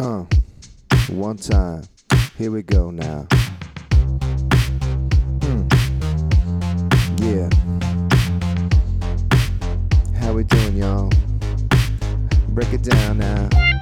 Uh, one time. Here we go now. Hmm. Yeah. How we doing, y'all? Break it down now.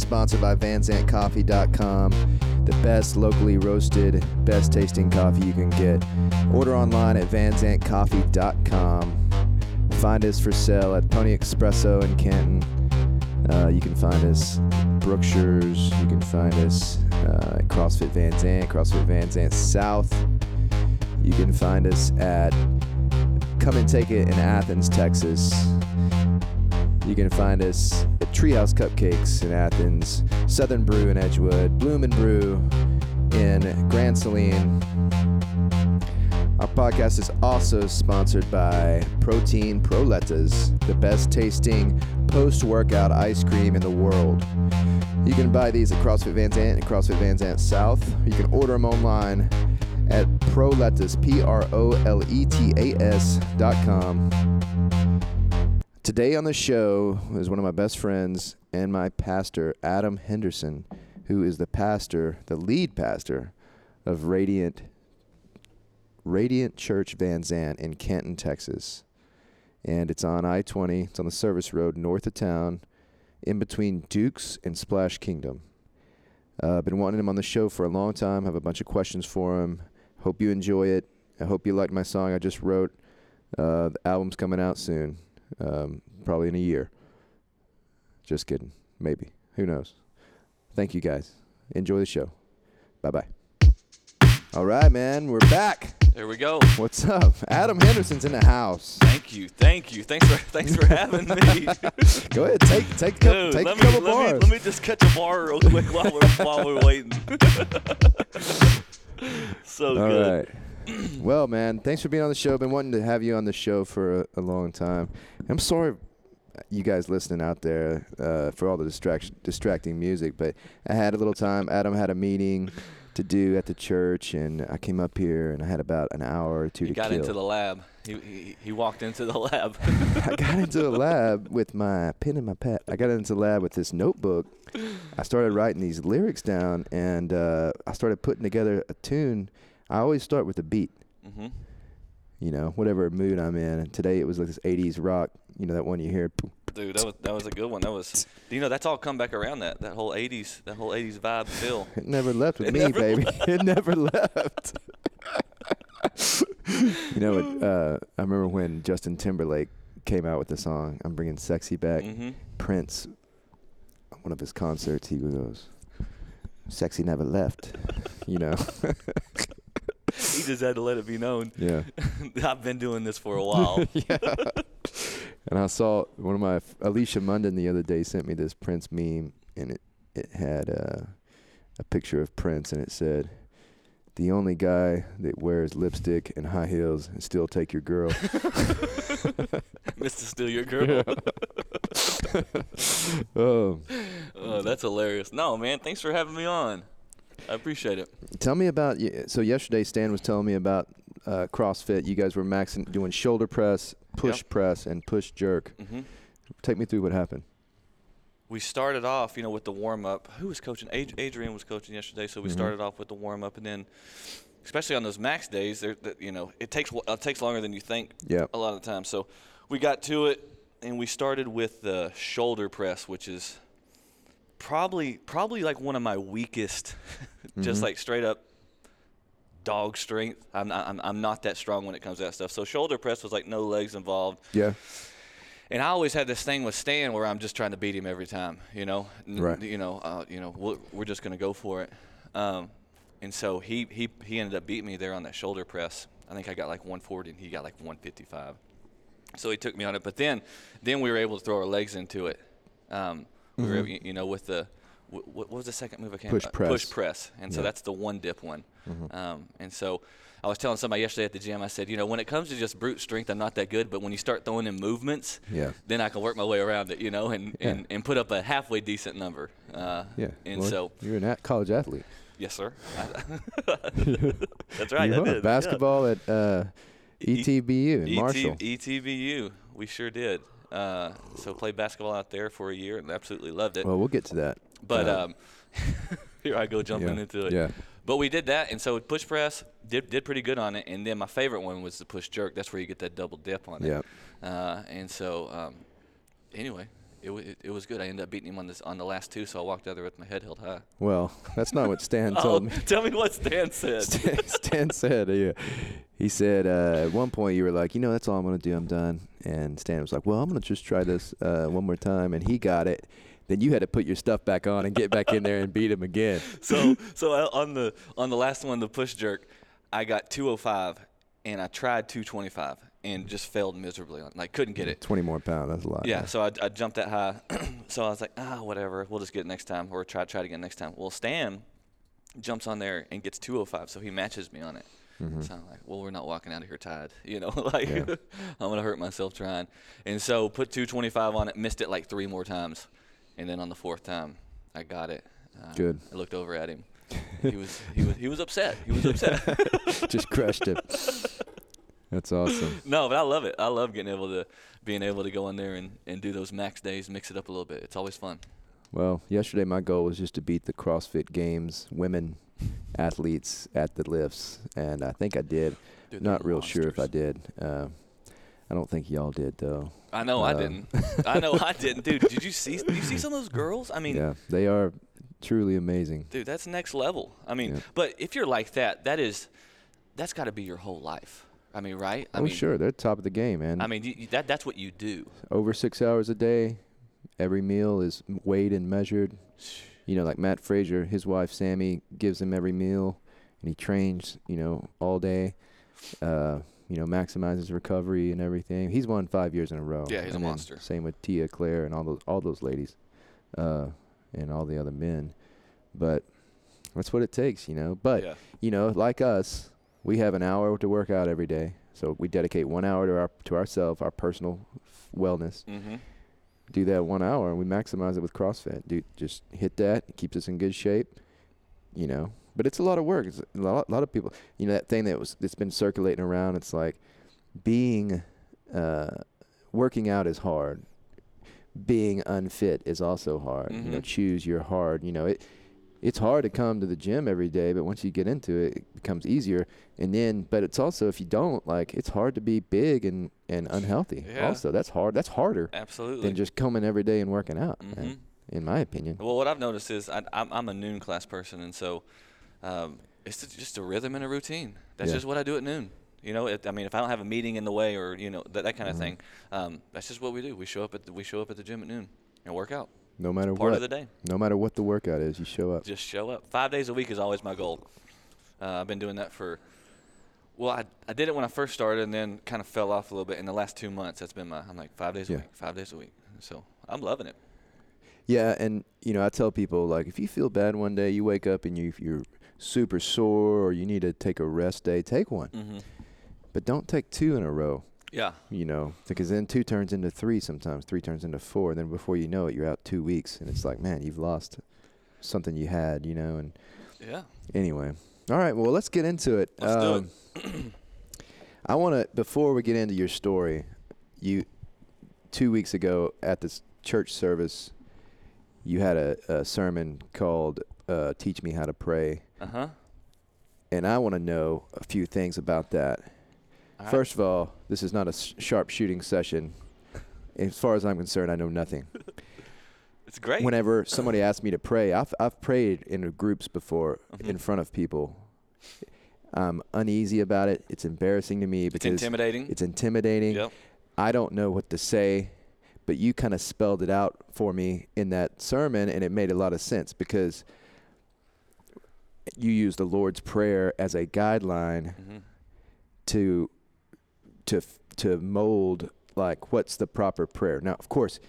Sponsored by VanZandtCoffee.com, the best locally roasted, best tasting coffee you can get. Order online at VanZandtCoffee.com. Find us for sale at Pony Espresso in Canton. Uh, you can find us Brookshire's. You can find us uh, at CrossFit Van Zandt, CrossFit Van Zandt South. You can find us at Come and Take It in Athens, Texas. You can find us Treehouse Cupcakes in Athens, Southern Brew in Edgewood, Bloom and Brew in Grand Saline. Our podcast is also sponsored by Protein Proletas, the best tasting post workout ice cream in the world. You can buy these at CrossFit Van Zandt and CrossFit Van Zandt South. You can order them online at Proletas, P R O L E T A S dot com. Today on the show is one of my best friends and my pastor, Adam Henderson, who is the pastor, the lead pastor of Radiant Radiant Church Van Zandt in Canton, Texas. And it's on I 20. It's on the service road north of town, in between Dukes and Splash Kingdom. Uh, I've been wanting him on the show for a long time. have a bunch of questions for him. Hope you enjoy it. I hope you like my song I just wrote. Uh, the album's coming out soon, um, probably in a year. Just kidding. Maybe. Who knows? Thank you guys. Enjoy the show. Bye bye. All right, man. We're back. There we go. What's up? Adam Henderson's in the house. Thank you, thank you, thanks for thanks for having me. Go ahead, take take a couple, take let a couple me, let bars. me let me just catch a bar real quick while we're while we're waiting. so All good. right. well, man, thanks for being on the show. Been wanting to have you on the show for a, a long time. I'm sorry, you guys listening out there, uh, for all the distraction, distracting music, but I had a little time. Adam had a meeting to do at the church, and I came up here, and I had about an hour or two He to got kill. into the lab. He, he he walked into the lab. I got into the lab with my pen and my pad. I got into the lab with this notebook. I started writing these lyrics down, and uh, I started putting together a tune. I always start with a beat, hmm you know, whatever mood I'm in. And today it was like this '80s rock, you know, that one you hear. Dude, that was that was a good one. That was, you know, that's all come back around. That that whole '80s that whole '80s vibe feel. It never left with It me, baby. it never left. you know, it, uh, I remember when Justin Timberlake came out with the song "I'm Bringing Sexy Back." hmm Prince, one of his concerts, he goes, "Sexy never left," you know. He just had to let it be known. yeah, I've been doing this for a while. yeah. And I saw one of my Alicia Munden the other day sent me this Prince meme, and it it had uh, a picture of Prince, and it said, "The only guy that wears lipstick and high heels and still take your girl." Mr. Steal Your Girl. oh, Oh, that's hilarious. No, man, thanks for having me on. I appreciate it. tell me about. So yesterday, Stan was telling me about uh, CrossFit. You guys were maxing doing shoulder press, push Yep. press, and push jerk. hmm Take me through what happened. We started off, you know, with the warm up. Who was coaching? Ad- Adrian was coaching yesterday, so we Mhm. started off with the warm up, and then, especially on those max days, there, you know, it takes it takes longer than you think Yeah. a lot of the time. So we got to it, and we started with the shoulder press, which is probably probably like one of my weakest, just Mhm. like straight up dog strength. I'm not, I'm I'm not that strong when it comes to that stuff. So shoulder press was like no legs involved. Yeah. And I always had this thing with Stan where I'm just trying to beat him every time, you know. Right. You know, uh, you know, we're, we're just gonna go for it. Um, and so he, he he ended up beating me there on that shoulder press. I think I got like 140 and he got like 155. So he took me on it. But then then we were able to throw our legs into it. Um, we were, Mhm. you know, with the wh- what was the second move I came Push press. Push press. And so that's the one dip one. Mhm. Um, and so I was telling somebody yesterday at the gym, I said, you know, when it comes to just brute strength, I'm not that good. But when you start throwing in movements, Yeah. then I can work my way around it, you know, and, Yeah. and, and put up a halfway decent number. Uh, Yeah. And Well, so, you're an at college athlete. yes, sir. That's right. You are. did. yeah. Basketball at uh, ETBU in Marshall. ETBU. We sure did. Uh, so played basketball out there for a year and absolutely loved it. Well, we'll get to that. but uh, um, here I go jumping yeah. into it. Yeah. But we did that, and so push press did did pretty good on it. And then my favorite one was the push jerk. That's where you get that double dip on it. Yeah. Uh, and so, um, anyway, it, it, it was good. I ended up beating him on this on the last two, so I walked out there with my head held high. Well, that's not what Stan Oh, told me. tell me what Stan said. Stan, Stan said, yeah. He said uh, at one point you were like, you know, that's all I'm gonna do. I'm done. And Stan was like, well, I'm gonna just try this uh, one more time, and he got it. Then you had to put your stuff back on and get back in there and beat him again. so, so uh, on the on the last one, the push jerk, I got 205, and I tried 225, and just failed miserably. On, like couldn't get it. 20 more pounds. That's a lot. Yeah, so I, I jumped that high. so I was like, ah, whatever. We'll just get it next time, or try try it again next time. Well, Stan jumps on there and gets 205, so he matches me on it. Mhm. So I'm like, well, we're not walking out of here tied, you know. like Yeah. I'm gonna hurt myself trying. And so put 225 on it, missed it like three more times, and then on the fourth time, I got it. Uh, Good. I looked over at him. He was he was he was upset. He was upset. just crushed it. That's awesome. no, but I love it. I love getting able to being able to go in there and, and do those max days, mix it up a little bit. It's always fun. Well, yesterday my goal was just to beat the CrossFit Games women athletes at the lifts, and I think I did. Dude, Not real sure if I did. Uh, I don't think y'all did though. I know I Uh, didn't. I know I didn't, dude. Did you see? Did you see some of those girls? I mean, yeah, they are truly amazing. dude, that's next level. I mean, Yeah. but if you're like that, that is, that's got to be your whole life. I mean, right? I oh, mean, sure, they're top of the game, man. I mean, you- that that's what you do. Over six hours a day, every meal is weighed and measured. You know, like Mat Fraser, his wife Sammy gives him every meal, and he trains. You know, all day. Uh, you know, maximizes recovery and everything. He's won five years in a row. Yeah, he's a And then monster. Same with Tia, Claire, and all those all those ladies, uh, and all the other men. But that's what it takes, you know. But yeah. you know, like us, we have an hour to work out every day. So we dedicate one hour to our to ourselves, our personal wellness. Mm-hmm. Do that one hour, and we maximize it with CrossFit. Do just hit that, it keeps us in good shape. You know, but it's a lot of work. It's a lot, a lot of people. You know that thing that was that's been circulating around. It's like being uh, working out is hard. Being unfit is also hard. You know, Mhm. choose your hard. You know it. It's hard to come to the gym every day, but once you get into it, it becomes easier. And then, but it's also if you don't like, it's hard to be big and and unhealthy. Yeah. Also, that's hard. That's harder Absolutely. than just coming every day and working out. man, Mhm. in my opinion. Well, what I've noticed is I, I'm, I'm a noon class person, and so um, it's just a rhythm and a routine. That's Yeah. just what I do at noon. You know, it, I mean, if I don't have a meeting in the way or you know that, that kind of Mhm. thing, um, that's just what we do. We show up at the, we show up at the gym at noon and work out. No matter Part what, of the day. no matter what the workout is, you show up. Just show up. Five days a week is always my goal. Uh, I've been doing that for. Well, I, I did it when I first started, and then kind of fell off a little bit. In the last two months, that's been my. I'm like five days Yeah. a week, five days a week. So I'm loving it. Yeah, and you know, I tell people like if you feel bad one day, you wake up and you you're super sore or you need to take a rest day, take one. Mm-hmm. But don't take two in a row. Yeah. You know, because then two turns into three sometimes, three turns into four. And then before you know it, you're out two weeks. And it's like, man, you've lost something you had, you know. And Yeah. anyway, all right, well, let's get into it. Let's do Um, I want to, before we get into your story, you, two weeks ago at this church service, you had a, a sermon called uh, Teach Me How to Pray. Uh huh. And I want to know a few things about that. First of all, this is not a s- sharp shooting session. As far as I'm concerned, I know nothing. it's great. Whenever somebody asks me to pray, I've, I've prayed in groups before Mhm. in front of people. I'm uneasy about it. It's embarrassing to me because it's intimidating. it's intimidating. Yep. I don't know what to say, but you kind of spelled it out for me in that sermon, and it made a lot of sense because you use the Lord's Prayer as a guideline hmm to to to mold like what's the proper prayer. Now, of course,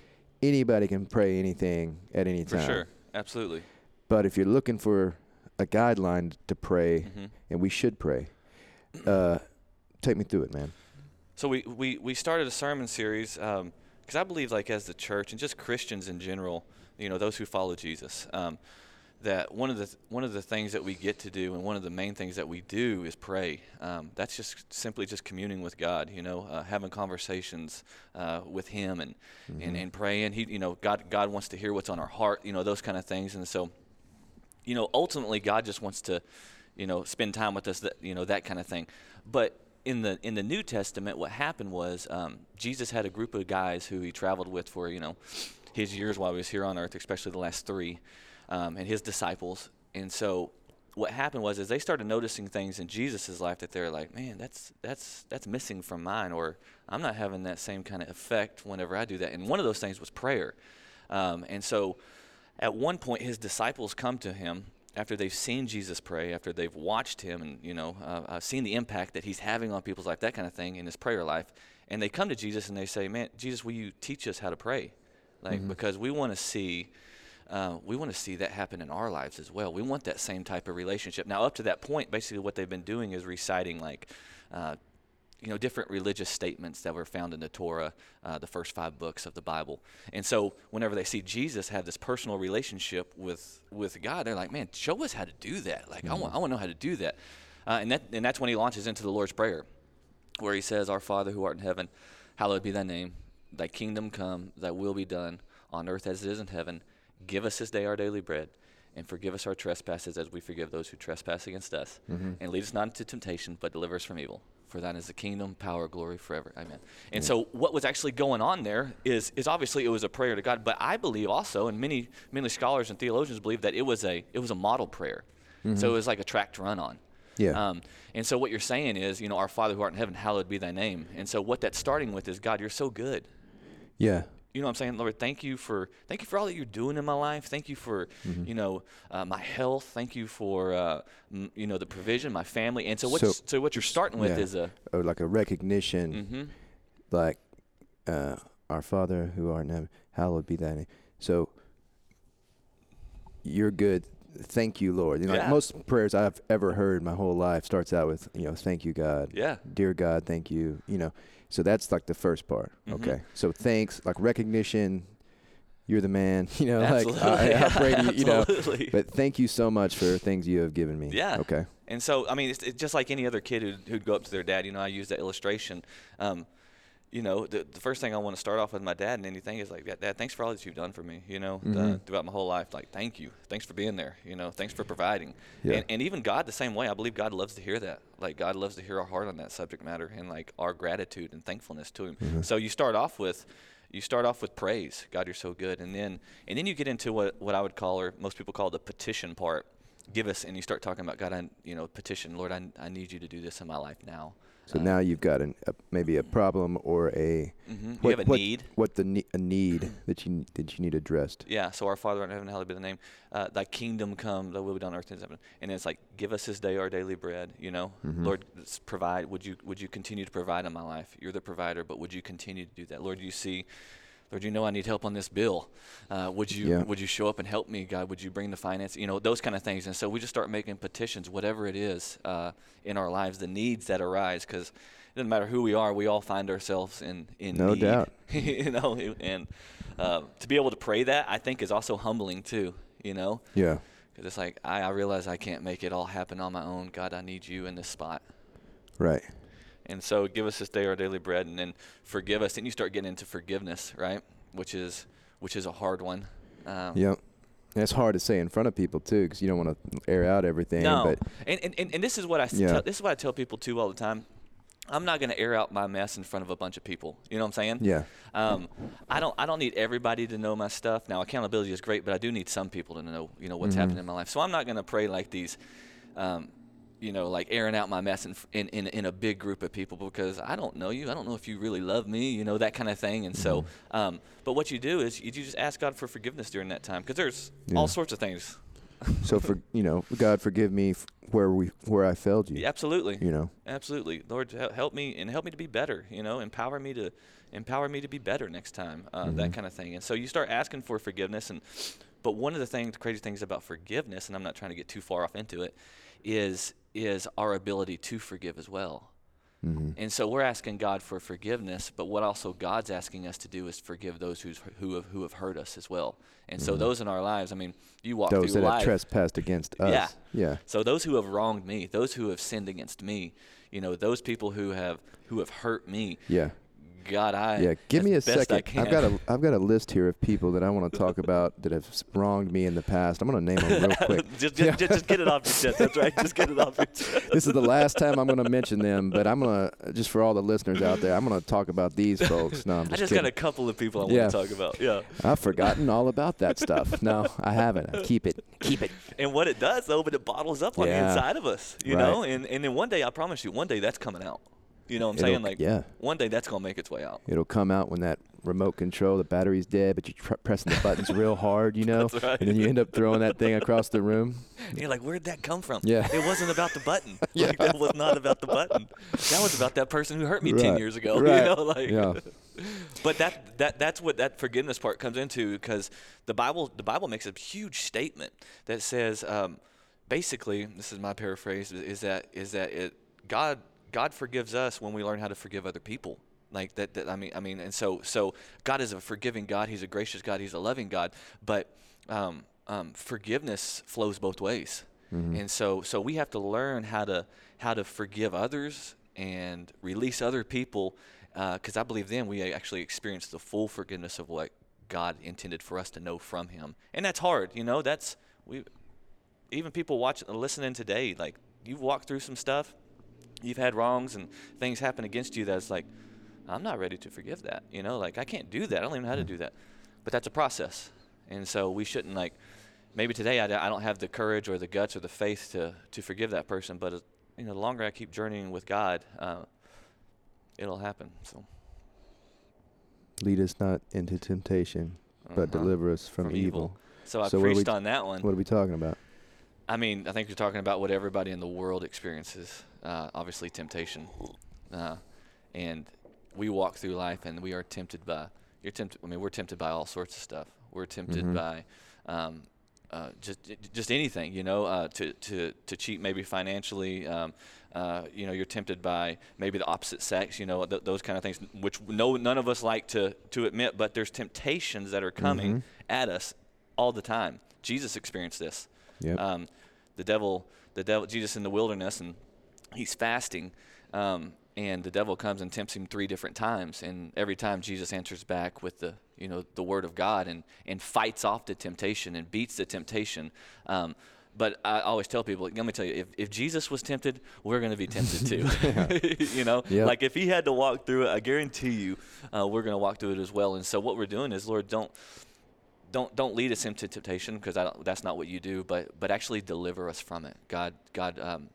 anybody can pray anything at any time. For sure. Absolutely. But if you're looking for a guideline to pray, hmm and we should pray, uh, take me through it, man. So we, we, we started a sermon series because I believe, like as the church and just Christians in general, you know, those who follow Jesus, um, that one of the th- one of the things that we get to do and one of the main things that we do is pray. Um, that's just simply just communing with God, you know, uh, having conversations uh, with Him and, and and praying. He, you know, God God wants to hear what's on our heart, you know, those kind of things. And so, you know, ultimately, God just wants to, you know, spend time with us, that you know, that kind of thing. But in the in the New Testament, what happened was um, Jesus had a group of guys who he traveled with for you know his years while he was here on earth, especially the last three, um, and his disciples. And so, what happened was, as they started noticing things in Jesus' life that they're like, man, that's that's that's missing from mine, or I'm not having that same kind of effect whenever I do that. And one of those things was prayer. Um, and so, at one point, his disciples come to him after they've seen Jesus pray, after they've watched him and you know uh, uh, seen the impact that he's having on people's life, that kind of thing in his prayer life, and they come to Jesus and they say, "Man, Jesus, will you teach us how to pray? Like because we want to see." Uh, we want to see that happen in our lives as well. We want that same type of relationship. Now, up to that point, basically what they've been doing is reciting like, uh, you know, different religious statements that were found in the Torah, uh, the first five books of the Bible. And so, whenever they see Jesus have this personal relationship with with God, they're like, "Man, show us how to do that. Like, I want I want to know how to do that." Uh, and that and that's when he launches into the Lord's Prayer, where he says, "Our Father who art in heaven, hallowed be thy name. Thy kingdom come. Thy will be done on earth as it is in heaven. Give us this day our daily bread." And forgive us our trespasses as we forgive those who trespass against us. And lead us not into temptation, but deliver us from evil. For thine is the kingdom, power, glory forever. Amen. And so, what was actually going on there is, is obviously it was a prayer to God, but I believe also, and many many scholars and theologians believe that it was a it was a model prayer. So it was like a track to run on. Yeah. Um, and so what you're saying is, you know, our Father who art in heaven, hallowed be thy name. And so what that's starting with is, God, you're so good. Yeah. You know what I'm saying, Lord? Thank you for thank you for all that you're doing in my life. Thank you for Mm-hmm. you know uh, my health. Thank you for uh, m- you know the provision, my family. And so what So- so, what you're starting with yeah. is a Or like a recognition, hmm like uh, our Father who art in heaven, hallowed be thy name. So you're good. Thank you, Lord. You know, like most prayers I've ever heard my whole life starts out with, you know, thank you, God. yeah Dear God, thank you. You know, so that's like the first part. Mhm. Okay. So thanks, like recognition. You're the man. You know, absolutely like I, I pray to you. You know, Absolutely. but thank you so much for things you have given me. Yeah. Okay. And so, I mean, it's, it's just like any other kid who'd, who'd go up to their dad. You know, I use that illustration. Um, you know, the, the first thing I want to start off with my dad and anything is like, Yeah, Dad, thanks for all that you've done for me. You know, uh, Mhm. throughout my whole life. Like, thank you. Thanks for being there. You know, thanks for providing. Yeah. And, and even God, the same way. I believe God loves to hear that. Like, God loves to hear our heart on that subject matter and like our gratitude and thankfulness to Him. Mm-hmm. So you start off with. You start off with praise, God, you're so good, and then and then you get into what, what I would call, or most people call, the petition part. Give us, and you start talking about God. I, you know, petition, Lord, I, I need you to do this in my life now. So Uh, now you've got an, a, maybe a problem or a mhm. what, you have a what, need. What the ne- a need that you that you need addressed. Yeah, so our Father in heaven, hallowed be the name. Uh, thy kingdom come, thy will be done on earth as heaven. And it's like, give us this day our daily bread. You know, Mhm. Lord, provide. Would you would you continue to provide in my life? You're the provider, but would you continue to do that, Lord? You see, Lord, you know I need help on this bill. Uh, would you Yeah. would you show up and help me, God? Would you bring the finance? You know, those kind of things. And so we just start making petitions, whatever it is uh, in our lives, the needs that arise, because it doesn't matter who we are, we all find ourselves in in No need, doubt. you know, and uh, to be able to pray that I think is also humbling too. You know, Yeah. because it's like I, I realize I can't make it all happen on my own. God, I need you in this spot. Right. And so give us this day our daily bread and then forgive us. Then you start getting into forgiveness, right? Which is which is a hard one. Um, Yep. And it's hard to say in front of people too, because you don't want to air out everything. No. But and, and, and, this is what I Yeah. tell, this is what I tell people too all the time. I'm not going to air out my mess in front of a bunch of people. You know what I'm saying? yeah. Um, I don't I don't need everybody to know my stuff. Now accountability is great, but I do need some people to know you know what's Mm-hmm. happening in my life. So I'm not going to pray like these, um, you know, like airing out my mess in, in in in a big group of people because I don't know you. I don't know if you really love me. You know that kind of thing. And so, Mm-hmm. um, but what you do is you just ask God for forgiveness during that time because there's Yeah. all sorts of things. So for you know, God forgive me f- where we where I failed you. Yeah, absolutely. You know. Absolutely, Lord, help me and help me to be better. You know, empower me to empower me to be better next time. Uh, Mm-hmm. That kind of thing. And so you start asking for forgiveness. And but one of the things, crazy things about forgiveness, and I'm not trying to get too far off into it, is is our ability to forgive as well. Mm-hmm. And so we're asking God for forgiveness, but what also God's asking us to do is forgive those who's, who have who have hurt us as well. And so those in our lives, I mean, you walk Mm-hmm. Those through that have life. trespassed against us. Yeah. Yeah. So those who have wronged me, those who have sinned against me, you know, those people who have who have hurt me, Yeah. God, I Yeah, give me a second. I've got a I've got a list here of people that I want to talk about that have wronged me in the past. I'm going to name them real quick. just, just, just, just get it off your chest. That's right. Just get it off your chest. this is the last time I'm going to mention them, but I'm going to just for all the listeners out there, I'm going to talk about these folks. No, I'm just, I just kidding. got a couple of people I Yeah. want to talk about. Yeah. I've forgotten all about that stuff. No, I haven't. I keep it. Keep it. And what it does though, but it bottles up on the inside of us, you Right. know. And and then one day, I promise you, one day that's coming out. You know what I'm It'll- saying? Like, yeah. one day that's gonna make its way out. It'll come out when that remote control, the battery's dead, but you're tr- pressing the buttons real hard, you know, That's right. and then you end up throwing that thing across the room. And you're like, where'd that come from? Yeah. It wasn't about the button. Like that was not about the button. That was about that person who hurt me ten years ago. Right. You know, like Yeah. But that that that's what that forgiveness part comes into because the Bible the Bible makes a huge statement that says um, basically this is my paraphrase is, is that is that it God God forgives us when we learn how to forgive other people. Like that, that I mean I mean and so so God is a forgiving God. He's a gracious God. He's a loving God. But um, um, forgiveness flows both ways. And so so we have to learn how to how to forgive others and release other people because I believe then we actually experience the full forgiveness of what God intended for us to know from Him, and that's hard. You know, that's we even people watching listening today. Like you've walked through some stuff, you've had wrongs and things happen against you. That's like I'm not ready to forgive that. You know, like I can't do that. I don't even know how to do that. But that's a process, and so we shouldn't like. Maybe today I, I don't have the courage or the guts or the faith to to forgive that person, but uh, you know, the longer I keep journeying with God, uh, it'll happen. So. Lead us not into temptation, but Uh-huh. deliver us from, From evil. evil. So I So what are we preached on that one. What are we talking about? I mean, I think you're talking about what everybody in the world experiences. Uh, obviously, temptation, uh, and we walk through life and we are tempted by. You're tempted. I mean, we're tempted by all sorts of stuff. We're tempted Mhm. by. Um, uh, just just anything, you know, uh, to, to, to cheat maybe financially. Um, uh, you know, you're tempted by maybe the opposite sex, you know, th- those kind of things, which no none of us like to to admit. But there's temptations that are coming Mhm. at us all the time. Jesus experienced this. Yep. Um, the devil, the devil, Jesus in the wilderness, and he's fasting, um, and the devil comes and tempts him three different times, and every time Jesus answers back with the, you know, the word of God, and and fights off the temptation and beats the temptation. Um, but I always tell people, let me tell you, if, if Jesus was tempted, we're going to be tempted too. you know, Yep. like if he had to walk through it, I guarantee you, uh, we're going to walk through it as well. And so what we're doing is, Lord, don't don't don't lead us into temptation because that's not what you do but but actually deliver us from it god god um,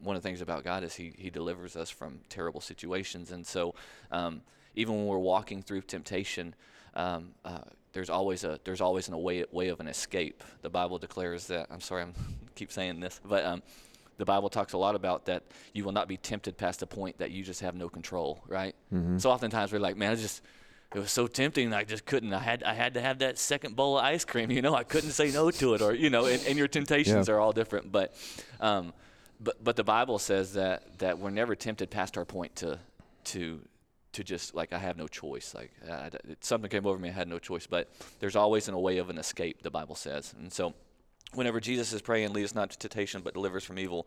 one of the things about god is he he delivers us from terrible situations and so um, even when we're walking through temptation um, uh, there's always a there's always a way way of an escape the bible declares that i'm sorry i'm keep saying this but um, the Bible talks a lot about that you will not be tempted past the point that you just have no control, right? Mm-hmm. So oftentimes we're like, man, I just it was so tempting I just couldn't. I had I had to have that second bowl of ice cream, you know. I couldn't say no to it, or you know. And, and your temptations Yeah. are all different, but um, but but the Bible says that that we're never tempted past our point to to to just like I have no choice. Like I, something came over me, I had no choice. But there's always a way of an escape. The Bible says, and so whenever Jesus is praying, "Lead us not to temptation, but deliver us from evil,"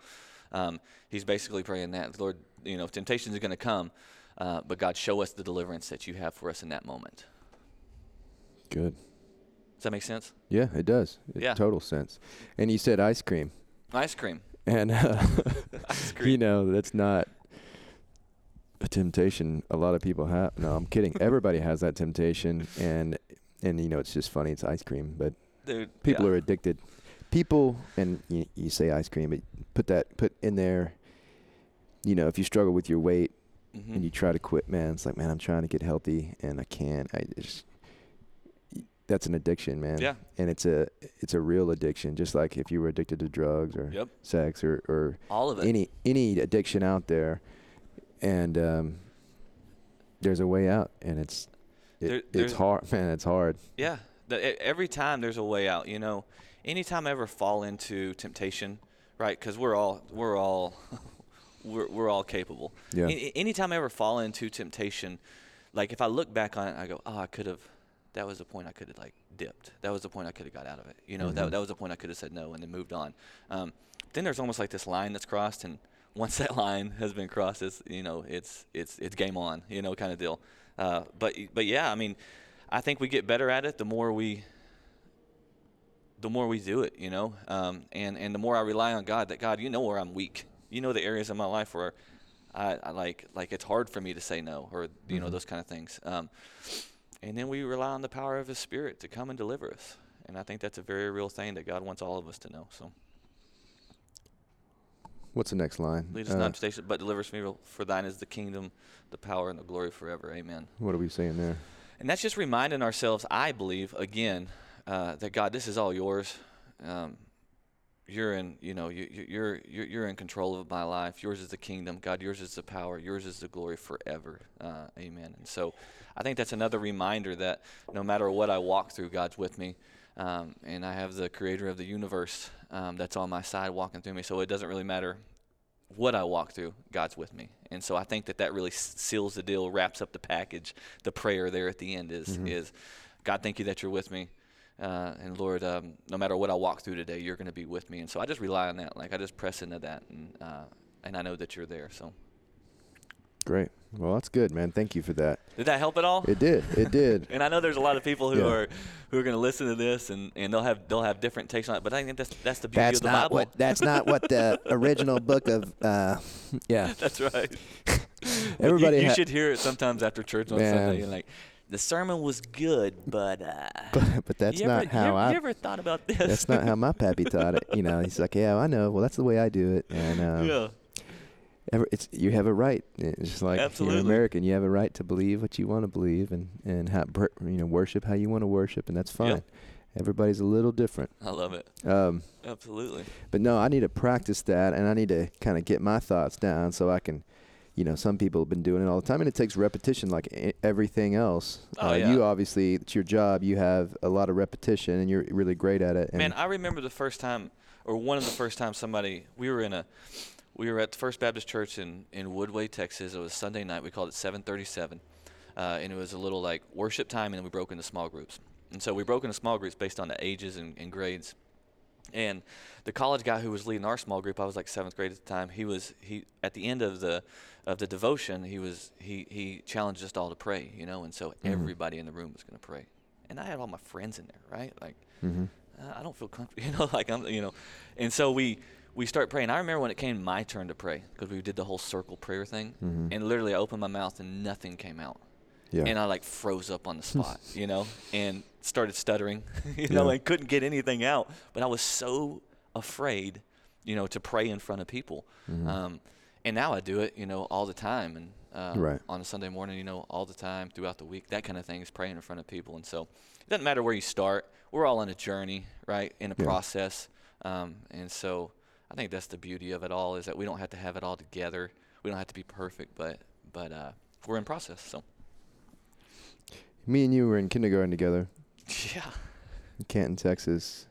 um, he's basically praying that Lord, you know, temptation is going to come, uh, but God, show us the deliverance that you have for us in that moment. Good. Does that make sense? Yeah, it does. It Yeah. Total sense. And you said ice cream. Ice cream. And, uh, you know, that's not a temptation a lot of people have. No, I'm kidding. Everybody has that temptation. And, and, you know, it's just funny. It's ice cream. But Dude, people yeah. are addicted. People, and you, you say ice cream, but put that, put in there, you know, if you struggle with your weight, Mhm. and you try to quit, man, it's like, man, I'm trying to get healthy and I can't. I just that's an addiction, man. Yeah. And it's a it's a real addiction, just like if you were addicted to drugs or Yep. sex or or All of it. any any addiction out there, and um, there's a way out, and it's it, There- it's hard, man. It's hard. Yeah, the, every time there's a way out. You know, anytime I ever fall into temptation, right? Because we're all we're all we're we're all capable. Yeah. A- anytime I ever fall into temptation, like if I look back on it, I go, oh, I could have. That was the point I could have like dipped. That was the point I could have got out of it. You know, Mhm. that that was the point I could have said no and then moved on. Um, then there's almost like this line that's crossed, and once that line has been crossed, it's you know it's it's it's game on. You know, kind of deal. Uh, but but yeah, I mean, I think we get better at it the more we the more we do it, you know, um, and and the more I rely on God. That God, you know where I'm weak. You know the areas of my life where I, I like like it's hard for me to say no, or you know Mhm. those kind of things. Um, and then we rely on the power of His Spirit to come and deliver us. And I think that's a very real thing that God wants all of us to know. So What's the next line? lead us Uh, not temptation, but deliver us from evil. For Thine is the kingdom, the power, and the glory forever. Amen. what are we saying there? And that's just reminding ourselves, I believe, again, uh, that God, this is all yours. Um, you're in, you know, you, you- you're, you're you're in control of my life. Yours is the kingdom, God. Yours is the power. Yours is the glory forever. Uh, amen. And so, I think that's another reminder that no matter what I walk through, God's with me, um, and I have the Creator of the universe um, that's on my side, walking through me. So it doesn't really matter what I walk through, God's with me. And so I think that that really seals the deal, wraps up the package. The prayer there at the end is Mhm. is God, thank you that you're with me. Uh, and Lord, um, no matter what I walk through today, you're going to be with me. And so I just rely on that. Like I just press into that, and uh, and I know that you're there. So Great. Well, that's good, man. Thank you for that. did that help at all? It did. It did. and I know there's a lot of people who Yeah. are who are going to listen to this, and, and they'll have they'll have different takes on it. But I think that's that's the beauty That's of the not Bible. what. That's not what the original book of. Uh, yeah. that's right. Everybody. you, you ha- should hear it sometimes after church on Man. Sunday. Like, the sermon was good, but uh, but, but that's not ever, how you, ever- I. you ever thought about this? That's not how my pappy taught it. You know, he's like, yeah, I know. Well, that's the way I do it. And um, yeah, ever, it's you have a right. It's just like Absolutely. you're American. You have a right to believe what you want to believe and and how, you know worship how you want to worship, and that's fine. Yep. Everybody's a little different. I love it. Um, Absolutely. but no, I need to practice that, and I need to kind of get my thoughts down so I can. You know, some people have been doing it all the time, and it takes repetition, like everything else. Oh, uh, yeah. You obviously, it's your job. You have a lot of repetition, and you're really great at it. And Man, I remember the first time, or one of the first times somebody we were in a, we were at the First Baptist Church in in Woodway, Texas. It was Sunday night. We called it 737, uh, and it was a little like worship time, and then we broke into small groups. And so we broke into small groups based on the ages and, and grades. And the college guy who was leading our small group, I was like seventh grade at the time. He was he at the end of the of the devotion, he was he he challenged us all to pray, you know, and so Mhm. everybody in the room was going to pray. And I had all my friends in there, right? Like hmm uh, I don't feel comfortable, you know, like I'm, you know, and so we we start praying. I remember when it came my turn to pray because we did the whole circle prayer thing, Mhm. and literally I opened my mouth and nothing came out, yeah. and I like froze up on the spot, you know, and started stuttering, you know, and couldn't get anything out. But I was so afraid, you know, to pray in front of people. Mhm. Um, and now I do it, you know, all the time, and uh, Right. on a Sunday morning, you know, all the time throughout the week. That kind of thing is praying in front of people, and so it doesn't matter where you start. We're all on a journey, right, in a Yeah. process, um, and so I think that's the beauty of it all is that we don't have to have it all together. We don't have to be perfect, but but uh, we're in process. So Me and you were in kindergarten together yeah, in Canton, Texas.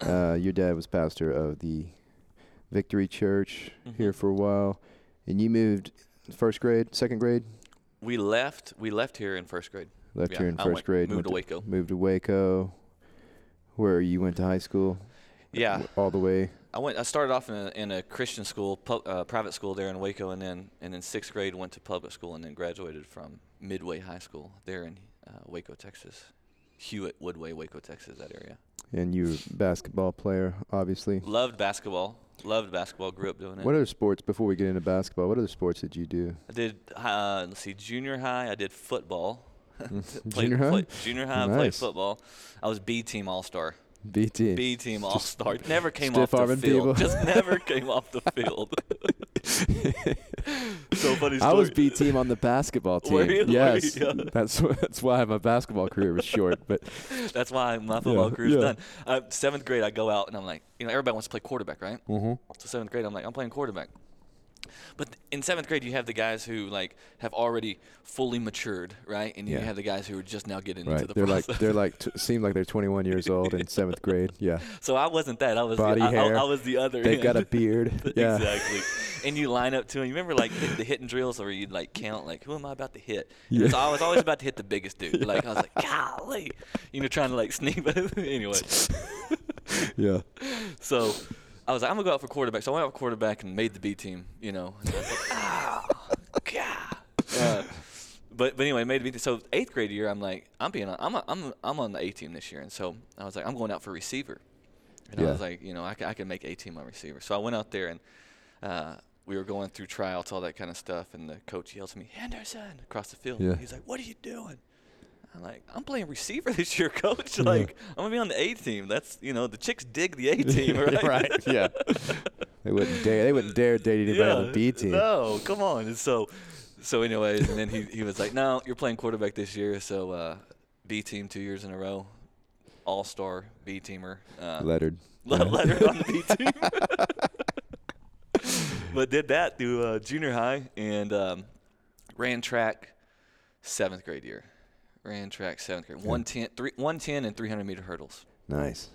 Uh, your dad was pastor of the Victory Church Mhm. here for a while, and you moved first grade, second grade, We left. We left here in first grade. left Yeah, here in I first went- grade, moved to Waco. moved to Waco, where you went to high school. Yeah. all the way. I went. I started off in a, in a Christian school, pu- uh, private school there in Waco, and then and then sixth grade went to public school, and then graduated from Midway High School there in uh, Waco, Texas. Hewitt, Woodway, Waco, Texas, that area. And you were a basketball player, obviously. Loved basketball. Loved basketball. Grew up doing it. What other sports, before we get into basketball, what other sports did you do? I did. Uh, let's see, junior high. I did football. Played- Junior high? played- junior high. I played football. I was B team All Star. BT. B team All Star. Never came off the field. people. Just never came off the field. so funny story. I was B team on the basketball team. Were you? Yes, Yeah. that's that's why my basketball career was short. But That's why my football Yeah, career's yeah. done. Uh, seventh grade, I go out and I'm like, you know, everybody wants to play quarterback, right? Mhm. So seventh grade, I'm like, I'm playing quarterback. But in seventh grade, you have the guys who like have already fully matured, right? And Yeah. you have the guys who are just now getting into right, the they're process. like they're like t- seem like they're 21 years old in seventh grade. Yeah, so I wasn't that. I was Body the, I- I, hair. I, was the other. they've got a beard. Yeah, exactly. And you line up to them. You remember like the, the hitting drills where you'd like count like who am I about to hit? Yeah. So I was always about to hit the biggest dude. Like I was like, golly, you know, trying to like sneak. But anyway, yeah. so I was like, I'm gonna go out for quarterback. So I went out for quarterback and made the B team. You know, and I was like, oh, God. Uh, but but anyway, made the B team. So eighth grade year, I'm like, I'm being on, I'm a, I'm I'm on the A team this year, and so I was like, I'm going out for receiver. And Yeah. I was like, you know, I can, I can make A team on receiver. So I went out there and uh, we were going through tryouts, all that kind of stuff, and the coach yells at me, Henderson, across the field. Yeah. He's like, what are you doing? I'm like, I'm playing receiver this year, coach. Like, I'm gonna be on the A team. That's you know, the chicks dig the A team, right? right. Yeah. They wouldn't dare. They wouldn't dare date anybody on the B team. No, come on. And so, so anyways, and then he, he was like, no, you're playing quarterback this year, so uh, B team two years in a row, All Star B teamer. Uh, Lettered. Le- lettered on the B team. but did that through uh, junior high and um, ran track seventh grade year. Ran track seventh grade. 110, three, 110 and 300 meter hurdles. Nice.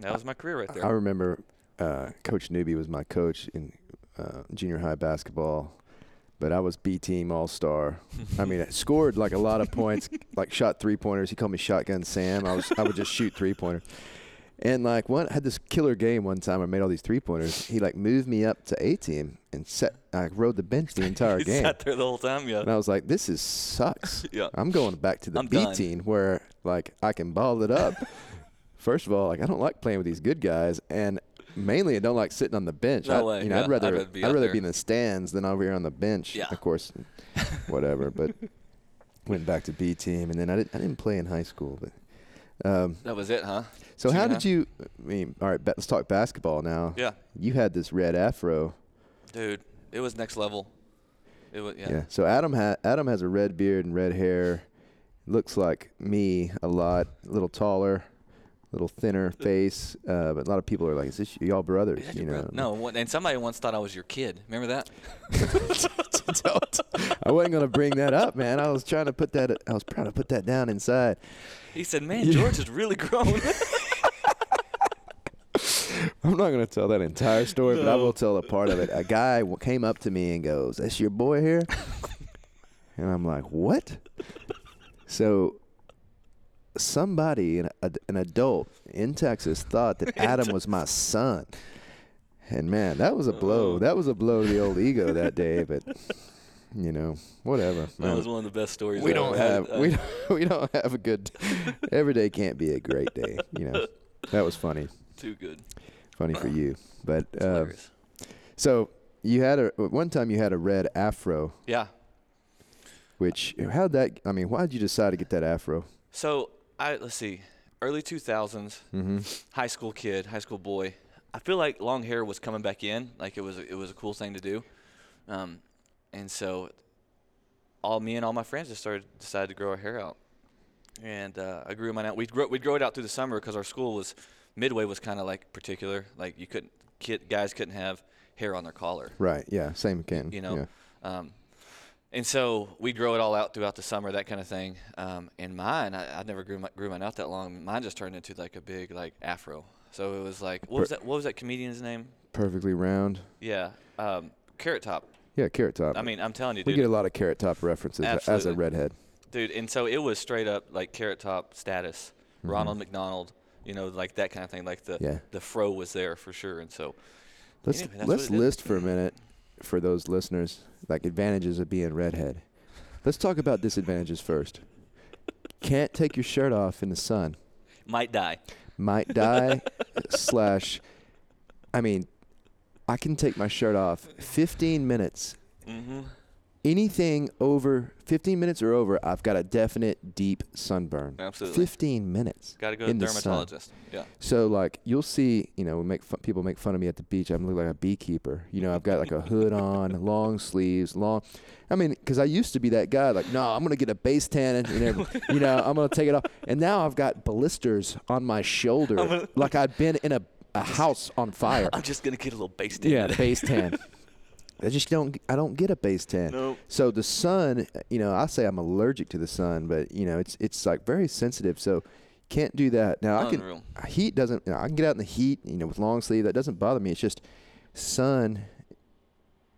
That was my career right there. I remember uh, Coach Newby was my coach in uh, junior high basketball, but I was B team all star. I mean, I scored like a lot of points, like shot three pointers. He called me Shotgun Sam. I was I would just shoot three pointers. And like one had this killer game one time. I made all these three pointers. He like moved me up to A team and set. I rode the bench the entire You game. sat there the whole time, yeah. And I was like, this is sucks. Yeah. I'm going back to the I'm B done. team where like I can ball it up. First of all, like I don't like playing with these good guys, and mainly I don't like sitting on the bench. No I, way, You know, yeah. I'd rather I'd I'd rather be rather, out there. be in the stands than over here on the bench. Yeah. Of course, whatever. But went back to B team, and then I didn't I didn't play in high school. But um, That was it, huh? so how Junior did you? I mean, all right, let's talk basketball now. Yeah, You had this red afro. dude, it was next level. It was yeah. Yeah. So Adam ha- Adam has a red beard and red hair. Looks like me a lot. A little taller, little thinner face. Uh, but a lot of people are like, "Is this y'all brothers?" You know. brother? No, and somebody once thought I was your kid. Remember that? I wasn't gonna bring that up, man. I was trying to put that. I was trying to put that down inside. He said, "Man. George has really grown." I'm not gonna tell that entire story, but I will tell a part of it. A guy w- came up to me and goes, "That's your boy here," and I'm like, "What?" So somebody, an, an adult in Texas, thought that Adam was my son, and man, that was a blow. Oh. That was a blow to the old ego that day. But you know, whatever. that man. was one of the best stories. we don't had. have Uh, we don't, we don't have a good. Every day can't be a great day. You know, that was funny. too good. Funny for you, but. Uh, so you had a one time you had a red afro, Yeah. which how'd that? I mean, why'd you decide to get that afro? So I let's see, early 2000s, Mm-hmm. high school kid, high school boy. I feel like long hair was coming back in, like it was it was a cool thing to do, um, and so all me and all my friends just started decided to grow our hair out, and uh, I grew mine out. We'd grow we'd grow it out through the summer because our school was Midway was kind of like particular, like you couldn't kid guys couldn't have hair on their collar. Right. Yeah. Same can. you know. Yeah. Um, and so we grow it all out throughout the summer, that kind of thing. Um, and mine, I, I never grew, my, grew mine out that long. Mine just turned into like a big like afro. So it was like, what was that? What was that comedian's name? perfectly round. Yeah, um, Carrot Top. Yeah, carrot top. I mean, I'm telling you, we get a lot of carrot top references as a redhead. dude. And so it was straight up like Carrot Top status. Ronald McDonald, you know, like that kind of thing. Like the Mm-hmm. Yeah. the fro was there for sure. And so Let's Anyway, let's what it is. list for a minute for those listeners like advantages of being redhead. Let's talk about disadvantages first. Can't take your shirt off in the sun. might die. Might die slash I mean I can take my shirt off 15 minutes. Mm-hmm. Anything over 15 minutes or over, I've got a definite deep sunburn. Absolutely. 15 minutes. Got to go to in the sun. dermatologist. Yeah. So like you'll see, you know, we make fun, people make fun of me at the beach. I'm look like a beekeeper. You know, I've got like a hood on, long sleeves, long. I mean, because I used to be that guy. Like, no, I'm gonna get a base tan and, and you know, I'm gonna take it off. And now I've got blisters on my shoulder, gonna- like I've been in a, a house on fire. I'm just gonna get a little base tan. Yeah, base tan. I just don't. I don't get a base tan. Nope. So the sun, you know, I say I'm allergic to the sun, but you know, it's it's like very sensitive. So can't do that. Now I can heat doesn't. You know, I can get out in the heat, you know, with long sleeve. That doesn't bother me. It's just sun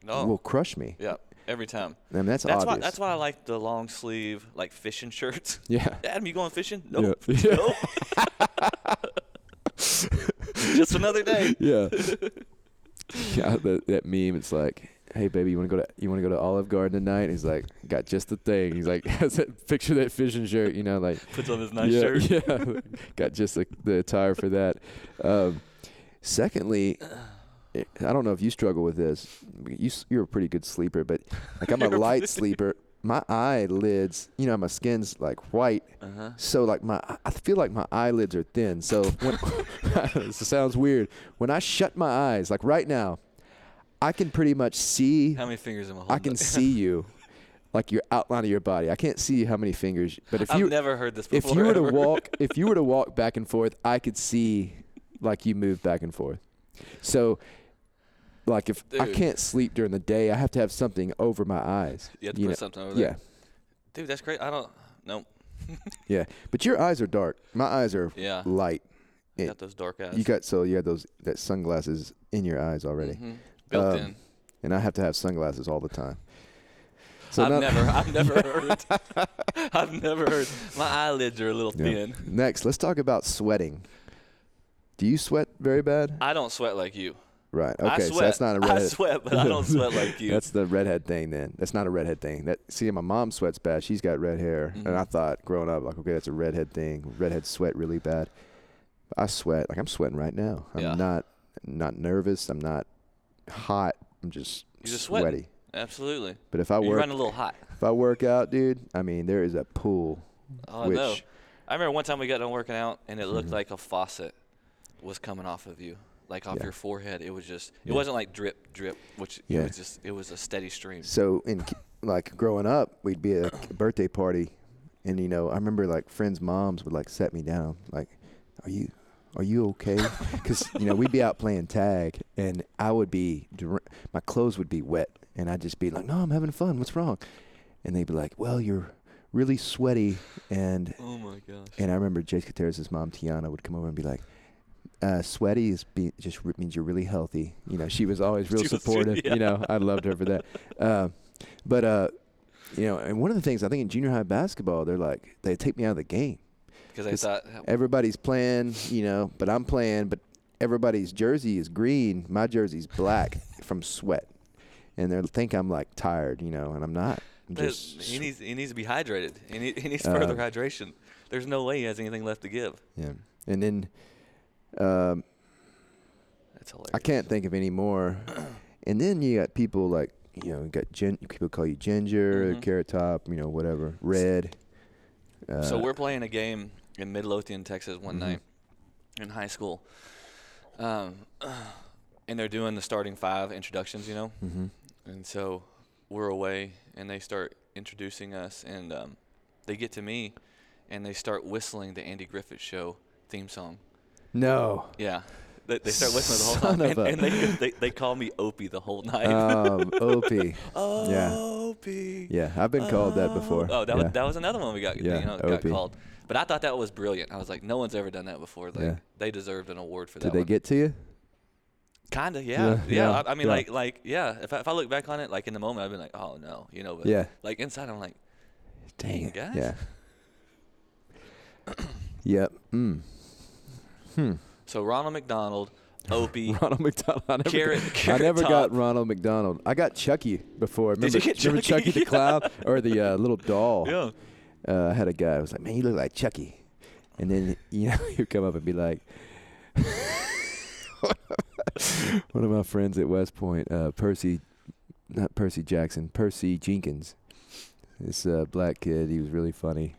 No. will crush me. yeah. Every time. I mean, that's, That's why. obvious. That's why I like the long sleeve, like fishing shirts. Yeah. Adam, you going fishing? Nope. Yeah. Nope. Just another day. Yeah. yeah. That, that meme. It's like, hey baby, you want to go to you want to go to Olive Garden tonight? And he's like, got just the thing. He's like, has that picture that fishing shirt. You know, like Puts on his nice yeah, shirt. Yeah, got just the, the attire for that. Um, secondly, I don't know if you struggle with this. You, you're a pretty good sleeper, but like I'm a light sleeper. My eyelids, you know, my skin's like white, Uh-huh. so like my, I feel like my eyelids are thin. So when, this sounds weird. When I shut my eyes, like right now, I can pretty much see How many fingers am I holding? I can see you, like your outline of your body. I can't see how many fingers, but if I've you never heard this before, if you were to walk, if you were to walk back and forth, I could see like you move back and forth. So, like if I can't sleep during the day, I have to have something over my eyes. you have to you put know. something over there. Yeah, Dude, that's great. I don't. No. yeah. But your eyes are dark. My eyes are Yeah. light. You got those dark eyes. You got so you had those that sunglasses in your eyes already, Mhm. Built Um, in. and I have to have sunglasses all the time. So I've now- never, I've never heard, I've never heard. My eyelids are a little Yeah. thin. Next, let's talk about sweating. Do you sweat very bad? I don't sweat like you. Right. Okay. So that's not a redhead. I sweat, but I don't sweat like you. That's the redhead thing. Then that's not a redhead thing. That see, my mom sweats bad. She's got red hair, and Mhm. I thought growing up, like, okay, that's a redhead thing. Redheads sweat really bad. I sweat. Like I'm sweating right now. I'm Yeah. not not nervous. I'm not hot. I'm just You're just sweating. sweaty. Absolutely. But if I You're work, running a little hot. if I work out, dude, I mean, there is a pool. Oh, I which know. I remember one time we got done working out, and it looked Mhm. like a faucet was coming off of you, like off Yeah. your forehead. It was just. It Yeah. wasn't like drip, drip, which Yeah. it was just. It was a steady stream. So in like growing up, we'd be at a birthday party, and you know, I remember like friends' moms would like set me down, like, "Are you, are you okay?" Because you know we'd be out playing tag, and I would be, my clothes would be wet, and I'd just be like, "No, I'm having fun. What's wrong?" And they'd be like, "Well, you're really sweaty," and Oh my gosh. and I remember Jace Kateris' mom Tiana would come over and be like. Uh, sweaty is be, just means you're really healthy. You know, she was always real was- supportive. yeah. You know, I loved her for that. Uh, but uh, you know, and one of the things I think in junior high basketball, they're like they take me out of the game. Because I 'cause thought. Everybody's playing, you know, but I'm playing, but everybody's jersey is green. My jersey's black from sweat, and they think I'm like tired, you know, and I'm not. I'm just he needs he needs to be hydrated. He, need, he needs Uh, further hydration. There's no way he has anything left to give. yeah. And then um, That's hilarious. I can't think of any more. and then you got people like you know, you got gin- people call you ginger, Mhm. carrot top, you know, whatever, red. Uh, so we're playing a game in Midlothian, Texas, one Mhm. night in high school, um, and they're doing the starting five introductions, you know. mhm. And so we're away, and they start introducing us, and um, they get to me, and they start whistling the Andy Griffith Show theme song. No. Yeah, they, they start whistling the whole Son time, of and, and they, they they call me Opie the whole night. Um, Opie. yeah. Opie. Yeah, I've been called that before. Oh, that yeah. was that was another one we got Yeah, you know got called. But I thought that was brilliant. I was like, no one's ever done that before. Like Yeah. they deserved an award for that. Did they one. get to you? Kinda, yeah, Yeah, yeah. yeah, I, I mean, like, like, yeah. If I, if I look back on it, like in the moment, I've been like, oh no, you know. But Yeah. Like inside, I'm like, Dang guys. Yeah. yep. Mm. Hmm. so Ronald McDonald, Opie. Ronald McDonald. I never, Carrot- got, I never got Ronald McDonald. I got Chucky before. Did Remember, you get remember Chucky? Chucky the clown or the uh, little doll? yeah. Uh, I had a guy who was like, "Man, you look like Chucky," and then you know he'd come up and be like, one of my friends at West Point, uh, Percy, not Percy Jackson, Percy Jenkins, this uh, black kid. He was really funny.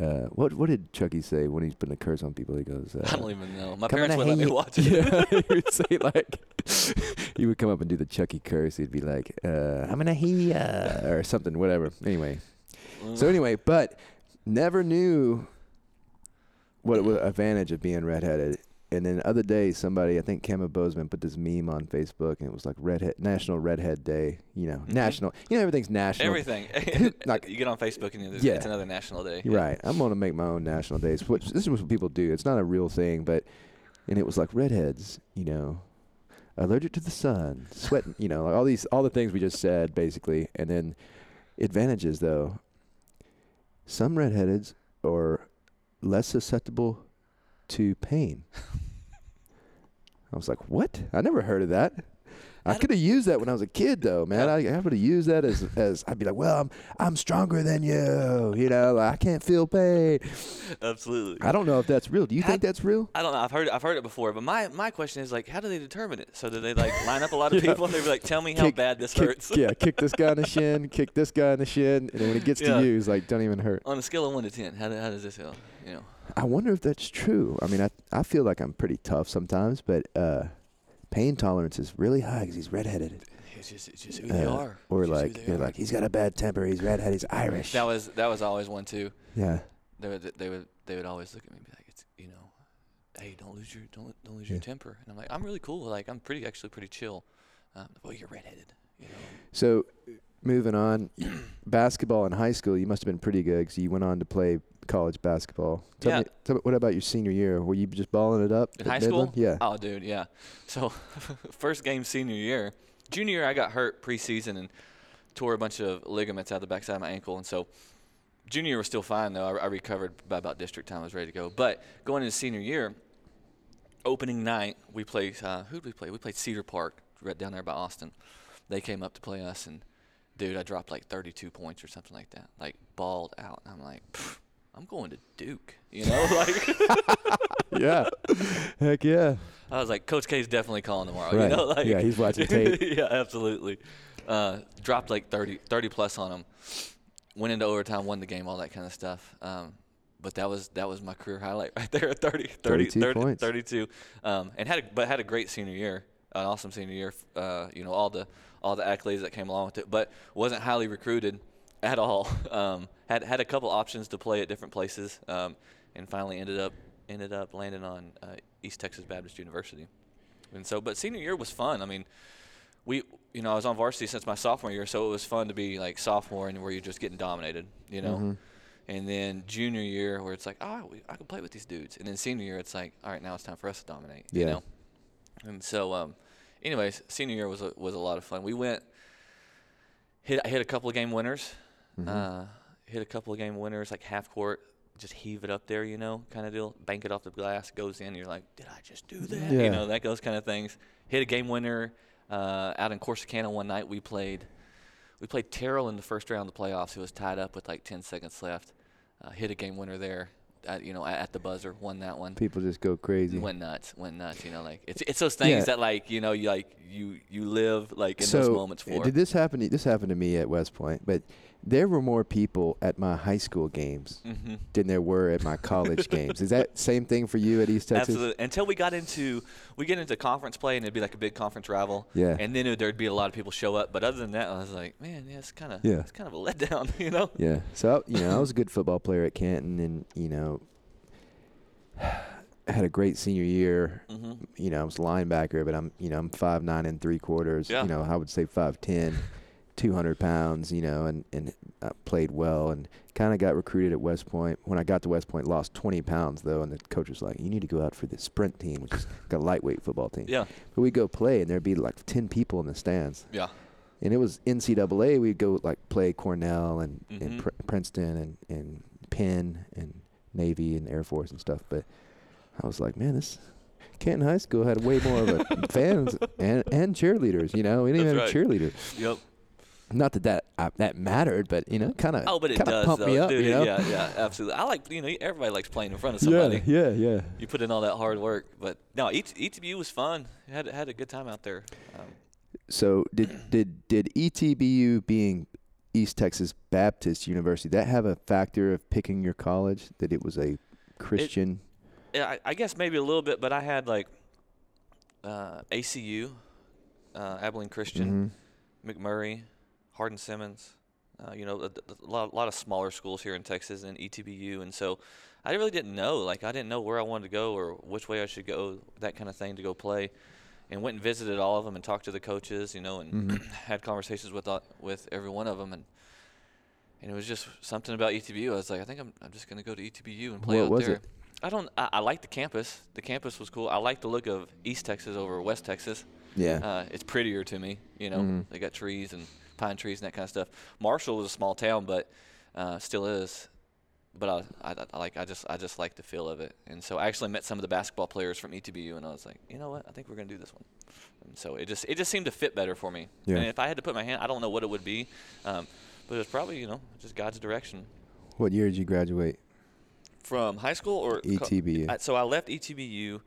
Uh, what what did Chucky say when he's putting a curse on people? He goes, uh, I don't even know. My parents would let me watch it. Yeah, he would say like, he would come up and do the Chucky curse. He'd be like, uh, "I'm gonna he uh, or something, whatever." Anyway, so anyway, but never knew what what advantage of being redheaded. And then the other day, somebody, I think Kemba Bozeman, put this meme on Facebook, and it was like redhead National Redhead Day. You know, Mhm. national. You know, everything's national. Everything. Like- you get on Facebook and it's, Yeah. it's another national day. Right. I'm gonna make my own national days. Which this is what people do. It's not a real thing, but and it was like redheads, you know, allergic to the sun, sweating, you know, like all these all the things we just said basically, and then advantages though. Some redheads are less susceptible to pain. I was like, "What? I never heard of that." I could have used that when I was a kid, though, man. I, I would have used that as, as I'd be like, "Well, I'm I'm stronger than you," you know. Like, I can't feel pain. Absolutely. I don't know if that's real. Do you How- think that's real? I don't know. I've heard I've heard it before, but my, my question is like, how do they determine it? So do they like line up a lot of people and they're like, tell me how Kick- bad this kick, hurts? yeah, kick this guy in the shin, kick this guy in the shin, and then when it gets Yeah. to you, he's like, "Don't even hurt." On a scale of one to ten, how, do, how does this feel? You know, I wonder if that's true. I mean, I I feel like I'm pretty tough sometimes, but uh, pain tolerance is really high because he's redheaded. it's just it's just who they Uh, are. Or It's just who like they they're are. like he's got a bad temper. He's redheaded. He's Irish. that was that was always one too. yeah. They would they would they would always look at me and be like, it's you know, hey, don't lose your don't don't lose your Yeah. temper. And I'm like, I'm really cool. Like I'm pretty actually pretty chill. Um, well, you're redheaded. You know. So, moving on, basketball in high school, you must have been pretty good because you went on to play college basketball. Tell Yeah. me, tell me, what about your senior year? Were you just balling it up In high Midland? school? Yeah. Oh, dude, yeah. So, first game senior year, junior year I got hurt preseason and tore a bunch of ligaments out of the backside of my ankle, and so junior year was still fine though. I, I recovered by about district time. I was ready to go. But going into senior year, opening night we played. Uh, who did we play? We played Cedar Park right down there by Austin. They came up to play us, and dude, I dropped like 32 points or something like that, like balled out. I'm like. "Pff, I'm going to Duke, you know, like yeah. Heck yeah. I was like, Coach K's definitely calling tomorrow. Right. You know, like Yeah, he's watching tape. yeah, absolutely. Uh, dropped like 30, 30 plus on him. Went into overtime, won the game, all that kind of stuff. Um, but that was that was my career highlight right there at 30, 30, 32 30 points. 32. Um, and had a, but had a great senior year, an awesome senior year. Uh, you know all the all the accolades that came along with it, but wasn't highly recruited at all. Um, had had a couple options to play at different places, um, and finally ended up ended up landing on uh, East Texas Baptist University. And so, but senior year was fun. I mean, we, you know, I was on varsity since my sophomore year, so it was fun to be like sophomore and where you're just getting dominated, you know. Mhm. And then junior year, where it's like, oh, we, I can play with these dudes. And then senior year, it's like, all right, now it's time for us to dominate, you know. And so, um, anyways, senior year was a, was a lot of fun. We went, hit hit a couple of game winners, Mhm. uh, hit a couple of game winners, like half court, just heave it up there, you know, kind of deal. Bank it off the glass, goes in. You're like, did I just do that? Yeah. You know, that those kind of things. Hit a game winner uh, out in Corsicana one night. We played, we played Terrell in the first round of the playoffs. It was tied up with like 10 seconds left. Uh, hit a game winner there, at, you know, at, the buzzer. Won that one. People just go crazy. Went nuts, went nuts. You know, like it's it's those things Yeah. that like you know you like you you live like in so, those moments uh, for. did this happen? To, this happened to me at West Point, but there were more people at my high school games hmm than there were at my college games. Is that same thing for you at East Texas? Absolutely. Until we got into we get into conference play and it'd be like a big conference rival. Yeah. And then it, there'd be a lot of people show up, but other than that, I was like, man, yeah, it's kind of Yeah. it's kind of a letdown, you know. Yeah. So you know, I was a good football player at Canton, and you know, I had a great senior year. hmm You know, I was a linebacker, but I'm you know I'm five nine and three quarters. Yeah. You know, I would say five ten, two hundred pounds, you know, and and uh, played well, and kind of got recruited at West Point. When I got to West Point, lost 20 pounds though, and the coach was like, "You need to go out for the sprint team, which is like a lightweight football team." Yeah. But we go play, and there'd be like 10 people in the stands, Yeah. and it was NCAA. We'd go like play Cornell and, Mhm. and Pr- Princeton and and Penn and Navy and Air Force and stuff. But I was like, man, this Canton High School had way more of a fans and and cheerleaders. You know, we didn't even That's have cheerleaders. Yep. Not that that uh, that mattered, but you know, kind of Oh, but it does pumped though. me up. Dude, you know? Yeah, yeah, absolutely. I like you know everybody likes playing in front of somebody. yeah, yeah, yeah. You put in all that hard work, but no, each ETBU was fun. Had had a good time out there. Um, So did did did ETBU being East Texas Baptist University that have a factor of picking your college that it was a Christian? yeah, I, I guess maybe a little bit, but I had like uh, ACU, uh, Abilene Christian, Mhm. McMurry, Hardin Simmons. Uh, you know, a, a lot, a lot of smaller schools here in Texas and ETBU, and so I really didn't know. Like, I didn't know where I wanted to go or which way I should go, that kind of thing, to go play. And went and visited all of them and talked to the coaches, you know, and Mhm. had conversations with uh, with every one of them, and and it was just something about ETBU. I was like, I think I'm I'm just gonna go to ETBU and play What out was there. it? I don't. I, I like the campus. The campus was cool. I like the look of East Texas over West Texas. Yeah. Uh, it's prettier to me. You know, Mhm. they got trees and pine trees and that kind of stuff. Marshall was a small town, but uh, still is. But I, I, I like I just I just like the feel of it, and so I actually met some of the basketball players from ETBU, and I was like, you know what, I think we're gonna do this one. And so it just it just seemed to fit better for me. Yeah. And if I had to put my hand, I don't know what it would be, um, but it was probably you know just God's direction. What year did you graduate? From high school or co- ETBU. I, so I left ETBU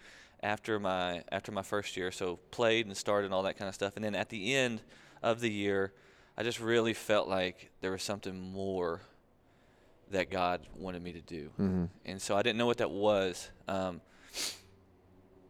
after my after my first year. So played and started and all that kind of stuff. And then at the end of the year, I just really felt like there was something more that God wanted me to do. Mhm. And so I didn't know what that was. Um,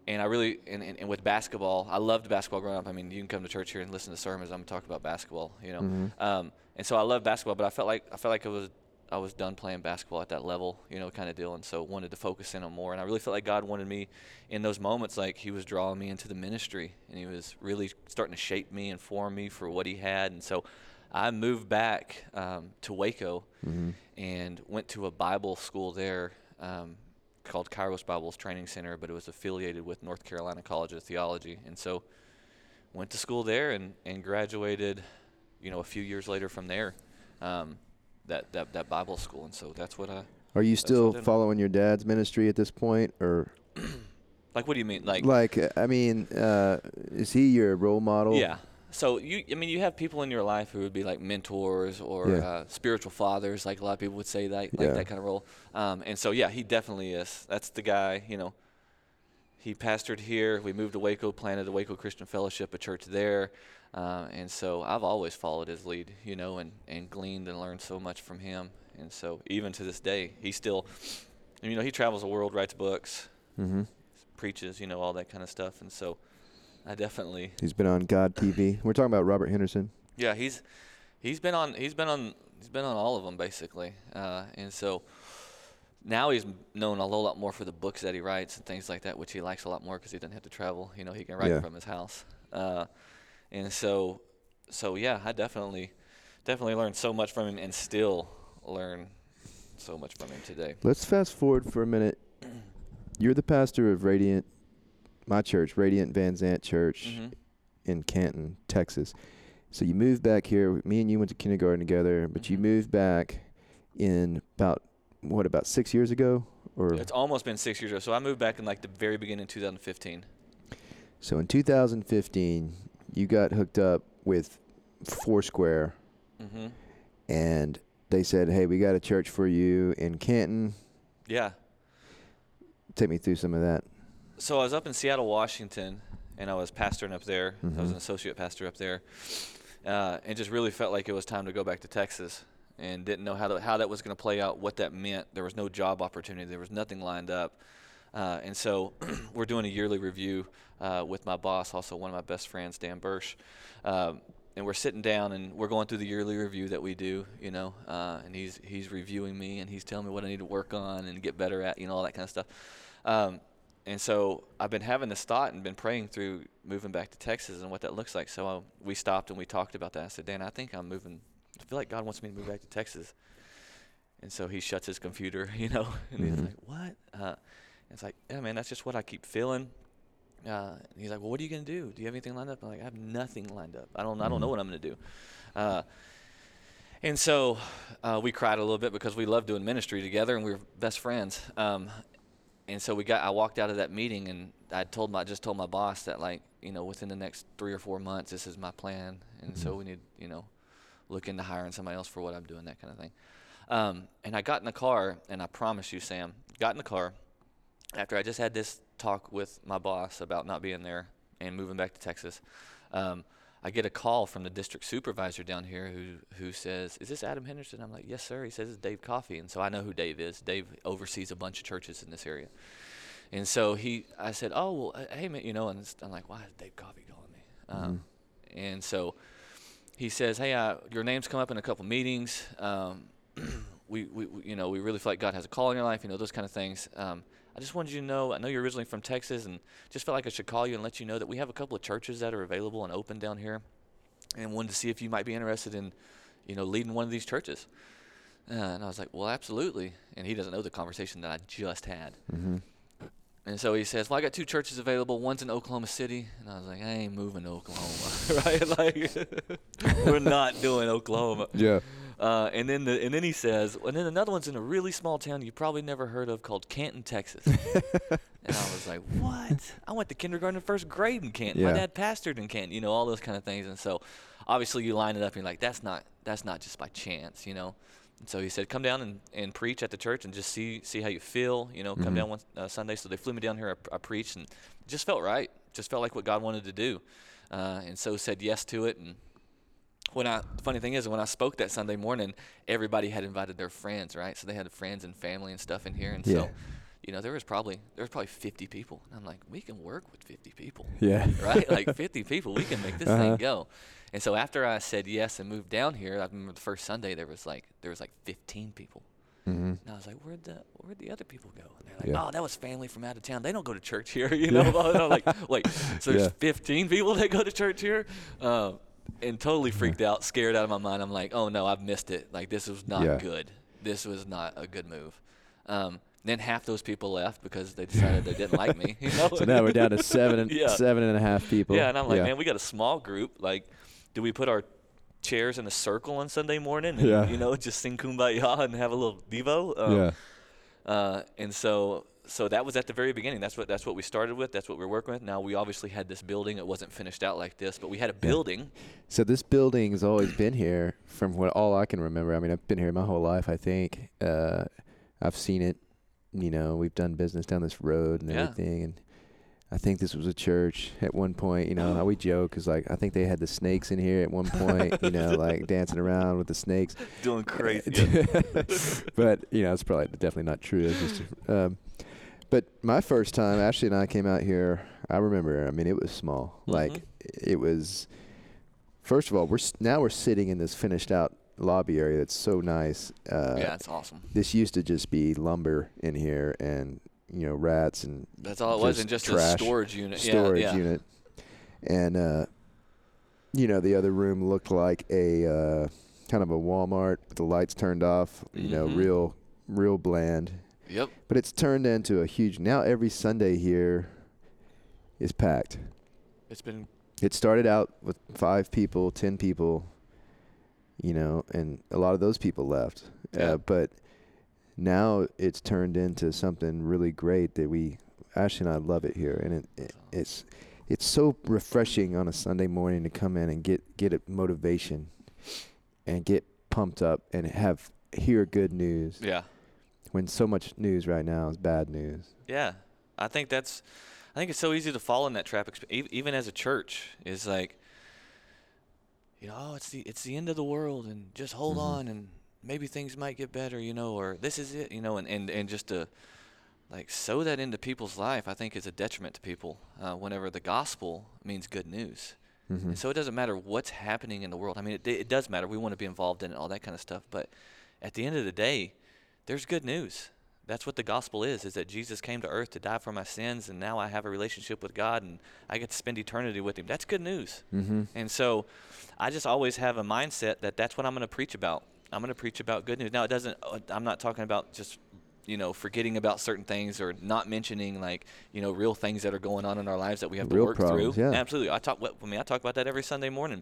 and I really, and, and, and with basketball, I loved basketball growing up. I mean, you can come to church here and listen to sermons. I'm talking about basketball, you know. Mhm. Um, and so I loved basketball, but I felt like I felt like I was I was done playing basketball at that level, you know, kind of deal. And so wanted to focus in on more. And I really felt like God wanted me in those moments, like He was drawing me into the ministry, and He was really starting to shape me and form me for what He had. And so I moved back um, to Waco Mhm. And went to a Bible school there um, called Kairos Bibles Training Center, but it was affiliated with North Carolina College of Theology. And so went to school there and, and graduated, you know, a few years later from there, um, that, that, that Bible school. And so that's what I, Are you still following your dad's ministry at this point, or like, what do you mean? Like, like I mean, uh, is he your role model? Yeah. So you, I mean, you have people in your life who would be like mentors or Yeah. uh, spiritual fathers, like a lot of people would say that, like Yeah. that kind of role. Um, and so yeah, he definitely is. That's the guy. You know, he pastored here. We moved to Waco, planted the Waco Christian Fellowship, a church there. Uh, and so I've always followed his lead, you know, and, and gleaned and learned so much from him. And so even to this day, he still, you know, he travels the world, writes books, Mm-hmm. preaches, you know, all that kind of stuff. And so I definitely He's been on God TV. We're talking about Robert Henderson. Yeah, he's he's been on he's been on he's been on all of them basically, uh, and so now he's known a whole lot more for the books that he writes and things like that, which he likes a lot more because he doesn't have to travel. You know, he can write Yeah. from his house, uh, and so so yeah, I definitely definitely learned so much from him, and still learn so much from him today. Let's fast forward for a minute. You're the pastor of Radiant, my church, Radiant Van Zandt Church Mhm. in Canton, Texas. So you moved back here. Me and you went to kindergarten together, but you Mhm. moved back in about what about six years ago, or It's almost been six years ago. So I moved back in like the very beginning of 2015. so in 2015 you got hooked up with Foursquare, hmm and they said, "Hey, we got a church for you in Canton." Yeah. Take me through some of that. So I was up in Seattle, Washington, and I was pastoring up there. I was an associate pastor up there, uh, and just really felt like it was time to go back to Texas, and didn't know how to, how that was going to play out, what that meant. There was no job opportunity. There was nothing lined up, uh, and so we're doing a yearly review uh, with my boss, also one of my best friends, Dan Bursch. Um, and we're sitting down and we're going through the yearly review that we do, you know, uh, and he's he's reviewing me and he's telling me what I need to work on and get better at, you know, all that kind of stuff. Um, and so I've been having this thought and been praying through moving back to Texas and what that looks like. So uh, we stopped and we talked about that. I said, Dan, I think I'm moving. I feel like God wants me to move back to Texas. And so he shuts his computer, you know, and he's Mhm. like, "What?" Uh, it's like, "Yeah, man, that's just what I keep feeling." Uh, and he's like, "Well, what are you gonna do? Do you have anything lined up?" I'm like, "I have nothing lined up. I don't, I don't know Mhm. what I'm gonna do." Uh, and so uh, we cried a little bit because we love doing ministry together and we were best friends. Um, and so we got. I walked out of that meeting and I told my just told my boss that like you know within the next three or four months this is my plan, and so Mhm. we need you know look into hiring somebody else for what I'm doing that kind of thing. Um, and I got in the car and I promise you, Sam, got in the car after I just had this talk with my boss about not being there and moving back to Texas. Um, I get a call from the district supervisor down here who who says, "Is this Adam Henderson?" I'm like, "Yes, sir." He says it's Dave Coffey, and so I know who Dave is. Dave oversees a bunch of churches in this area, and so he, I said, "Oh, well, uh, hey, man, you know," and I'm like, "Why is Dave Coffey calling me?" Um, and so he says, "Hey, uh, your name's come up in a couple meetings. Um, we, we, we, you know, we really feel like God has a call in your life. You know, those kind of things. Um, I just wanted you to know. I know you're originally from Texas, and just felt like I should call you and let you know that we have a couple of churches that are available and open down here, and wanted to see if you might be interested in, you know, leading one of these churches." Uh, and I was like, "Well, absolutely." And he doesn't know the conversation that I just had. Mm-hmm. And so he says, "Well, I got two churches available. One's in Oklahoma City." And I was like, "I ain't moving to Oklahoma, right? Like, we're not doing Oklahoma." Yeah. Uh, and then the, and then he says, and then another one's in a really small town you probably never heard of called Canton, Texas. and I was like, "What? I went to kindergarten and first grade in Canton. My dad pastored in Canton. You know, all those kind of things." And so, obviously, you line it up and you're like, "That's not that's not just by chance, you know." And so he said, "Come down and, and preach at the church and just see see how you feel. You know, come Mhm. down one uh, Sunday." So they flew me down here. I, I preached and just felt right. Just felt like what God wanted to do, uh, and so said yes to it. And when I the funny thing is when I spoke that Sunday morning, everybody had invited their friends, right? So they had friends and family and stuff in here, and Yeah. so you know there was probably there was probably 50 people. And I'm like, we can work with 50 people Yeah. right? Like 50 people, we can make this Uh-huh. thing go. And so after I said yes and moved down here, I remember the first Sunday there was like there was like 15 people, Mm-hmm. and I was like, where'd the where'd the other people go? And they're like, Yeah. oh, that was family from out of town. They don't go to church here, you know. and I'm like, wait, so there's Yeah. 15 people that go to church here, um, and totally freaked out, scared out of my mind. I'm like, oh no, I've missed it. Like this was not Yeah. good. This was not a good move. Um, then half those people left because they decided they didn't like me. You know? So now we're down to seven and Yeah. seven and a half people. Yeah, and I'm like, yeah. man, we got a small group. Like, do we put our chairs in a circle on Sunday morning and Yeah. you know just sing kumbaya and have a little devo? Um, yeah. Uh, and so so that was at the very beginning. That's what that's what we started with. That's what we're working with. Now we obviously had this building. It wasn't finished out like this, but we had a building. So this building has always been here from what all I can remember. I mean, I've been here my whole life. I think uh, I've seen it. You know, we've done business down this road and Yeah. everything, and I think this was a church at one point. You know, how we joke because like I think they had the snakes in here at one point. you know, like dancing around with the snakes. Doing crazy. but you know, it's probably definitely not true. It's just, um, but my first time, Ashley and I came out here. I remember. I mean, it was small. Like Mhm. it was. First of all, we're now we're sitting in this finished out lobby area that's so nice. Uh, yeah, it's awesome. This used to just be lumber in here and you know rats and That's all it was, and just a trash storage unit. storage yeah, yeah. unit. And uh, you know, the other room looked like a uh, kind of a Walmart with the lights turned off. You know, Mhm. real, real bland. Yep. But it's turned into a huge. Now every Sunday here is packed. It's been It started out with five people, ten people. You know, and a lot of those people left. Yeah. Uh, but now it's turned into something really great that we Ashley and I love it here, and it, it it's it's so refreshing on a Sunday morning to come in and get get a motivation and get pumped up and have hear good news yeah. When so much news right now is bad news. Yeah, I think that's. I think it's so easy to fall in that trap, even as a church. Is like, you know, oh, it's the it's the end of the world, and just hold Mhm. on, and maybe things might get better, you know, or this is it, you know, and and and just to like sow that into people's life, I think is a detriment to people. Uh, whenever the gospel means good news, Mm-hmm. and so it doesn't matter what's happening in the world. I mean, it, it does matter. We want to be involved in it, all that kind of stuff. But at the end of the day, there's good news. that's what the gospel is is that jesus came to earth to die for my sins and now i have a relationship with god and i get to spend eternity with him that's good news Mm-hmm. and so i just always have a mindset that that's what i'm going to preach about i'm going to preach about good news now it doesn't uh, i'm not talking about just you know forgetting about certain things or not mentioning like you know real things that are going on in our lives that we have to work problems, through yeah. absolutely i talk i mean i talk about that every sunday morning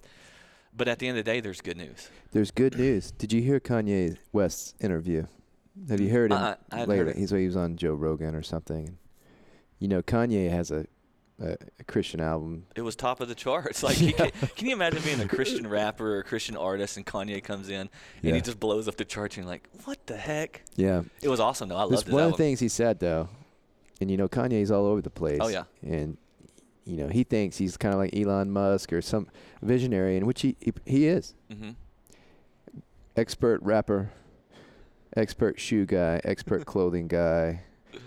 but at the end of the day there's good news There's good news. Did you hear Kanye West's interview? Have you heard him I hadn't lately? heard. He's he was on Joe Rogan or something. You know, Kanye has a, a, a Christian album. it was top of the charts. Like, he can, can you imagine being a Christian rapper or a Christian artist, and Kanye comes in and Yeah. he just blows up the charts, and you're like, what the heck? Yeah, It was awesome, though. I loved one of the things he said though, and you know Kanye's all over the place. Oh, yeah. and you know he thinks he's kind of like Elon Musk or some visionary, in which he he, he is. hmm Expert rapper, expert shoe guy, expert clothing guy,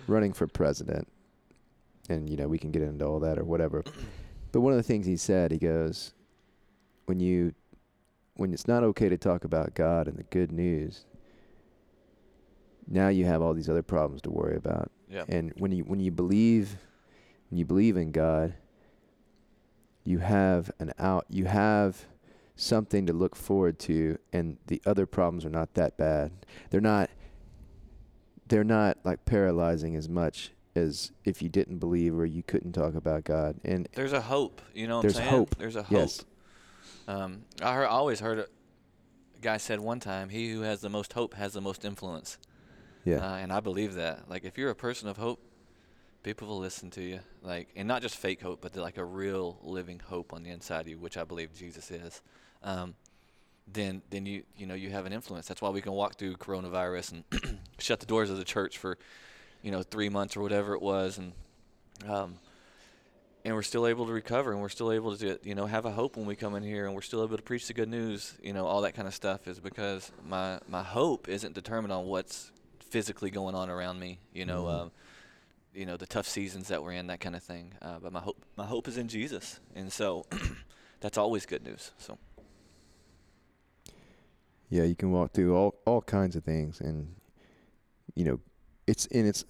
running for president, and you know we can get into all that or whatever. But one of the things he said, he goes, when you when it's not okay to talk about God and the good news, now you have all these other problems to worry about. Yeah. And when you when you believe when you believe in God, you have an out you have something to look forward to and the other problems are not that bad. They're not they're not like paralyzing as much as if you didn't believe or you couldn't talk about God. And There's a hope. You know what There's I'm saying? hope. There's a hope. Yes. Um, I heard, always heard a guy said one time, he who has the most hope has the most influence. yeah. Uh, and I believe that. Like, if you're a person of hope, people will listen to you. Like, and not just fake hope, but like a real living hope on the inside of you, which I believe Jesus is. Um, then, then you, you know, you have an influence. That's why we can walk through coronavirus and shut the doors of the church for, you know, three months or whatever it was, and, um, and we're still able to recover, and we're still able to, you know, have a hope when we come in here, and we're still able to preach the good news. You know, all that kind of stuff is because my my hope isn't determined on what's physically going on around me. You know, Mhm. um, you know the tough seasons that we're in, that kind of thing. Uh, but my hope my hope is in Jesus, and so that's always good news. So Yeah, you can walk through all all kinds of things, and you know, it's and it's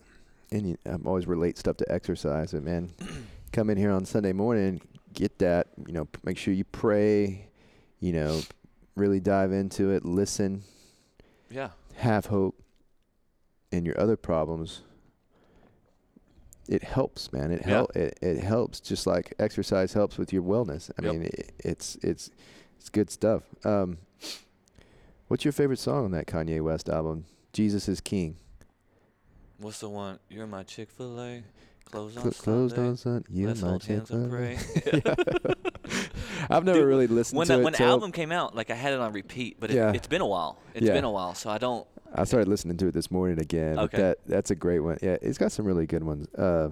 and you, I always relate stuff to exercise. But man, come in here on Sunday morning, get that. You know, make sure you pray. You know, really dive into it. Listen, yeah, have hope, and your other problems. It helps, man. It Yeah. help. It, it helps, just like exercise helps with your wellness. I Yep. mean, it, it's it's it's good stuff. Um, what's your favorite song on that Kanye West album? Jesus is King. what's the one? You're my Chick Fil A. Closed on Cl- closed Sunday. on Sun. You Let's my hold Chick-fil-A. pray. I've never Dude, really listened when to that, it. when the till- album came out, like I had it on repeat, but it, Yeah. it's been a while. It's Yeah. been a while, so I don't. I started listening to it this morning again. but Okay. that that's a great one. Yeah, it's got some really good ones. Uh,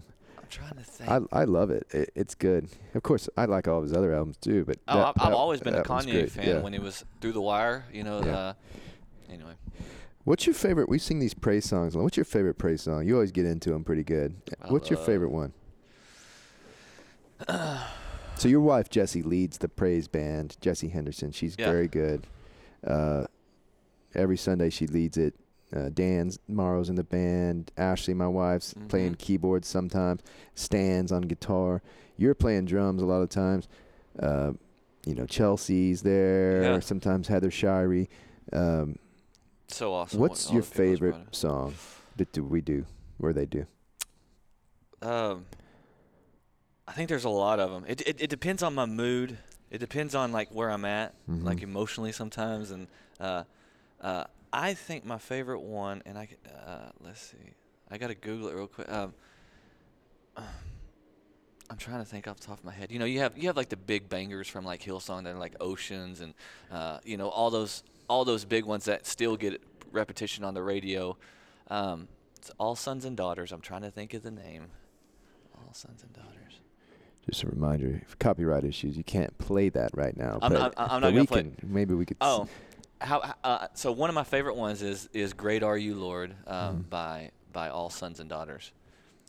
trying to think. I I love it. it. It's good. Of course, I like all of his other albums too. But oh, that- I've, I've always been a Kanye fan Yeah. when he was through the wire. You know. Yeah. Uh, anyway, What's your favorite? We sing these praise songs. What's your favorite praise song? You always get into them pretty good. I What's your favorite one? so your wife Jessie leads the praise band. Jessie Henderson. She's Yeah. very good. Uh, every Sunday she leads it. Uh, Dan's Morrow's in the band. Ashley, my wife's playing Mhm. keyboards sometimes. Stands on guitar. You're playing drums a lot of times. Uh, you know Chelsea's there. Yeah. Sometimes Heather Shirey. Um, so awesome. What's what your the people has favorite song that do we do or they do? Um, I think there's a lot of them. It, it it depends on my mood. It depends on like where I'm at, like Mhm. emotionally sometimes, and uh, uh, I think my favorite one, and I uh, let's see, I gotta Google it real quick. Um, I'm trying to think off the top of my head. You know, you have you have like the big bangers from like Hillsong that are like Oceans and uh, you know all those all those big ones that still get repetition on the radio. Um, it's All Sons and Daughters. I'm trying to think of the name. All Sons and Daughters. Just a reminder, for copyright issues, you can't play that right now. I'm but, not- I'm not gonna we play can, Maybe we could. Oh, how? Uh, so one of my favorite ones is is "Great Are You, Lord" um, Mhm. by by All Sons and Daughters.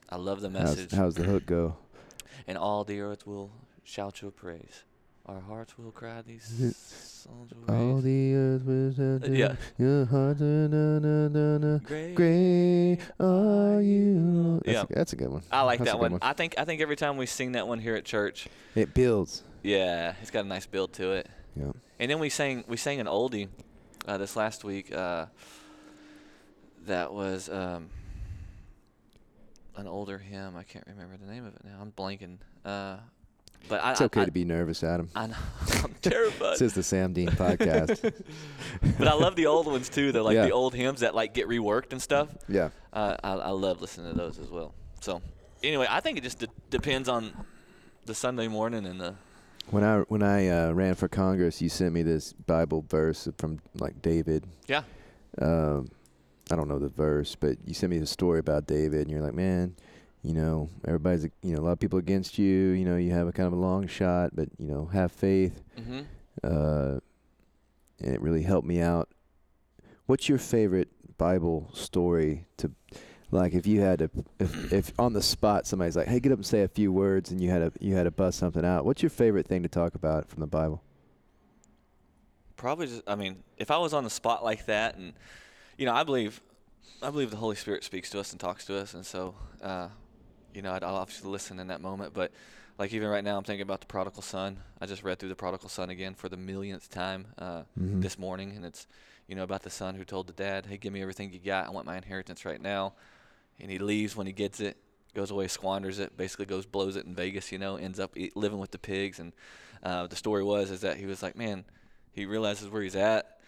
I love the how's, message, how's the hook go? and all the earth will shout your praise. Our hearts will cry. These songs will All raise. the earth was Uh, yeah. Your heart, na, na, na, na. Great. Great are you. That's, Yeah. a, that's a good one. I like That's that good one. I think I think every time we sing that one here at church, It builds. yeah, it's got a nice build to it. Yeah. And then we sang we sang an oldie uh, this last week. Uh, that was um, an older hymn. I can't remember the name of it now. I'm blanking. Uh, but It's I- okay I, to be nervous, Adam. I know I'm terrified. This is the Sam Dean podcast. but I love the old ones too. Though, like Yeah. the old hymns that like get reworked and stuff. yeah. Uh, I, I love listening to those as well. So anyway, I think it just de- depends on the Sunday morning and the When I when I uh, ran for Congress, you sent me this Bible verse from like David. yeah. Um, I don't know the verse, but you sent me the story about David, and you're like, man, you know, everybody's you know a lot of people against you. You know, you have a kind of a long shot, but you know, have faith. hmm Uh, and it really helped me out. What's your favorite Bible story to? Like if you had to, if, if on the spot somebody's like, "Hey, get up and say a few words," and you had to you had to bust something out. What's your favorite thing to talk about from the Bible? Probably just. I mean, if I was on the spot like that, and you know, I believe, I believe the Holy Spirit speaks to us and talks to us, and so, uh, you know, I'd, I'll obviously listen in that moment. But like even right now, I'm thinking about the prodigal son. I just read through the prodigal son again for the millionth time uh, Mhm. this morning, and it's, you know, about the son who told the dad, "Hey, give me everything you got. I want my inheritance right now," and he leaves when he gets it. Goes away, squanders it, basically goes blows it in Vegas. You know, ends up eat, living with the pigs. And uh, the story was is that he was like, man, he realizes where he's at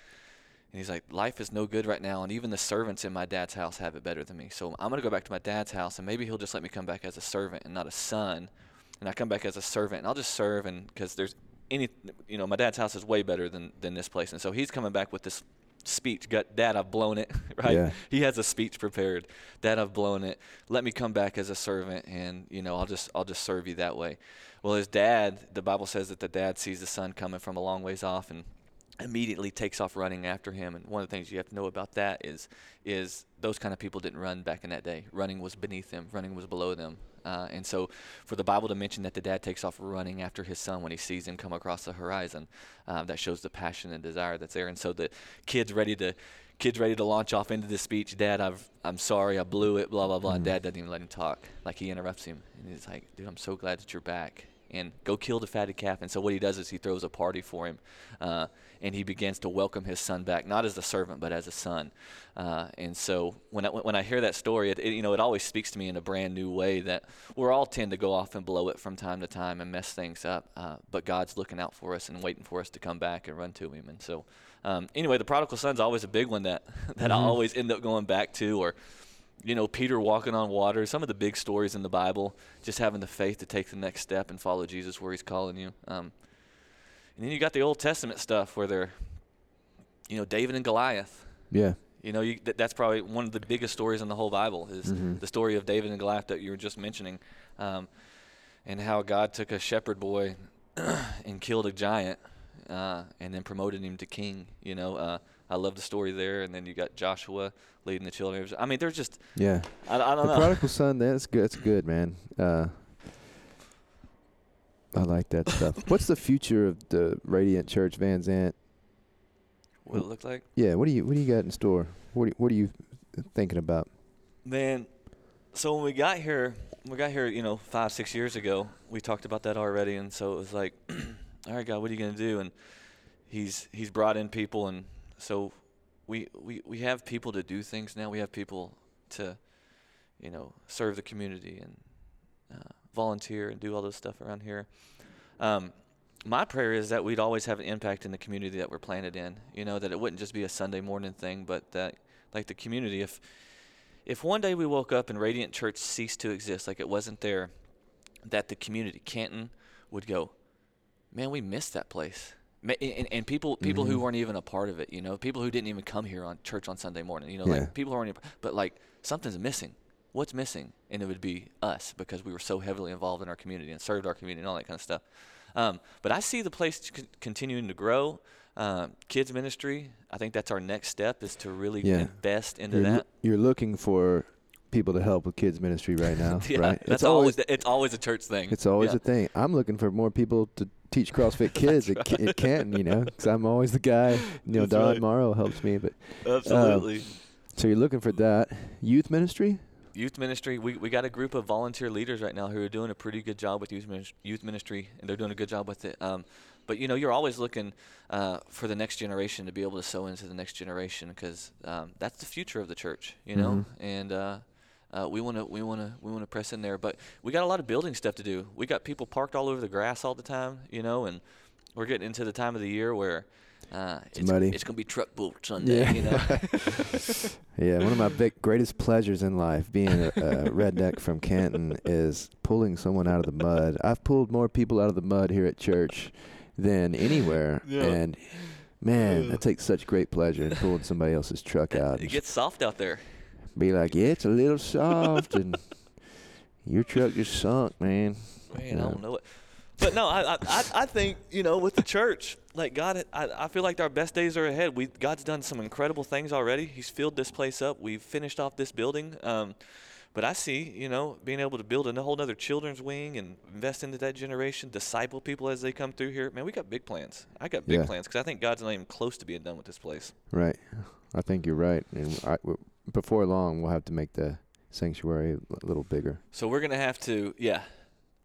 and he's like life is no good right now and even the servants in my dad's house have it better than me so i'm going to go back to my dad's house and maybe he'll just let me come back as a servant and not a son and i come back as a servant and i'll just serve and because there's any you know my dad's house is way better than than this place and so he's coming back with this speech Gut, dad i've blown it right Yeah. he has a speech prepared dad i've blown it let me come back as a servant and you know i'll just i'll just serve you that way well his dad the bible says that the dad sees the son coming from a long ways off and immediately takes off running after him. And one of the things you have to know about that is is those kind of people didn't run back in that day. Running was beneath them. Running was below them. Uh, and so, for the Bible to mention that the dad takes off running after his son when he sees him come across the horizon, uh, that shows the passion and desire that's there. And so, the kid's ready to kid's ready to launch off into this speech. Dad, I've I'm sorry, I blew it. Blah blah blah. And Mhm. Dad doesn't even let him talk. Like he interrupts him, and he's like, "Dude, I'm so glad that you're back." And go kill the fatted calf. And so what he does is he throws a party for him, uh, and he begins to welcome his son back, not as a servant, but as a son. Uh, and so when I, when I hear that story, it, it, you know, it always speaks to me in a brand new way that we're all tend to go off and blow it from time to time and mess things up. Uh, but God's looking out for us and waiting for us to come back and run to Him. And so, um, anyway, the prodigal son's always a big one that that I Mhm. always end up going back to, or you know, Peter walking on water, some of the big stories in the Bible, just having the faith to take the next step and follow Jesus where he's calling you. Um, and then you got the Old Testament stuff where they're, you know, David and Goliath. Yeah. You know, you, th- that's probably one of the biggest stories in the whole Bible is Mhm. the story of David and Goliath that you were just mentioning, um, and how God took a shepherd boy and killed a giant, uh, and then promoted him to king. You know, uh, I love the story there. And then you got Joshua leading the children. of Israel. I mean, there's just Yeah. I, I don't the know. prodigal son. That's good. That's good, man. Uh, I like that stuff. What's the future of the Radiant Church Van Zandt? what it looked like. Yeah. What do you What do you got in store? What do, What are you thinking about? Man, so when we got here, we got here, you know, five, six years ago. We talked about that already, and so it was like, all right, God, what are you gonna do? And he's he's brought in people, and so we we we have people to do things now. We have people to, you know, serve the community and uh, volunteer and do all those stuff around here. Um, my prayer is that we'd always have an impact in the community that we're planted in. You know, that it wouldn't just be a Sunday morning thing, but that like the community, if if one day we woke up and Radiant Church ceased to exist, like it wasn't there, that the community, Canton, would go, man, we missed that place. And, and people, people who Mhm. weren't even a part of it, you know, people who didn't even come here on church on Sunday morning, you know, Yeah. like people who aren't, but like something's missing. What's missing? And it would be us because we were so heavily involved in our community and served our community and all that kind of stuff. Um, but I see the place c- continuing to grow. Um, kids ministry, I think that's our next step is to really Yeah. invest into You're, that. loo- you're looking for people to help with kids ministry right now, yeah, right? That's always it's always a church thing. It's always yeah. a thing. I'm looking for more people to teach CrossFit kids at, at Canton, you know, because I'm always the guy. You know, That's Don right. Morrow helps me, but Absolutely. so you're looking for that youth ministry. Youth ministry, we, we got a group of volunteer leaders right now who are doing a pretty good job with youth, minis- youth ministry, and they're doing a good job with it. Um, but you know, you're always looking uh, for the next generation to be able to sow into the next generation because um, that's the future of the church, you know. Mhm. And uh, uh, we want to we want to we want to press in there, but we got a lot of building stuff to do. We got people parked all over the grass all the time, you know, and we're getting into the time of the year where. Uh, it's, muddy. It's gonna be truck boot Sunday, you know. Yeah, one of my big greatest pleasures in life, being a, a redneck from Canton, is pulling someone out of the mud. I've pulled more people out of the mud here at church than anywhere, Yeah. and man, that takes such great pleasure in pulling somebody else's truck out. it and gets soft out there. be like, yeah, it's a little soft, and your truck just sunk, man. Man, Yeah. I don't know it. But no, I, I I think you know with the church, like God, I, I feel like our best days are ahead. We God's done some incredible things already. He's filled this place up. We've finished off this building. Um, but I see, you know, being able to build a whole other children's wing and invest into that generation, disciple people as they come through here. Man, we got big plans. I got big Yeah. plans because I think God's not even close to being done with this place. Right. I think you're right, and I, w- before long, we'll have to make the sanctuary a little bigger. So we're gonna have to, yeah,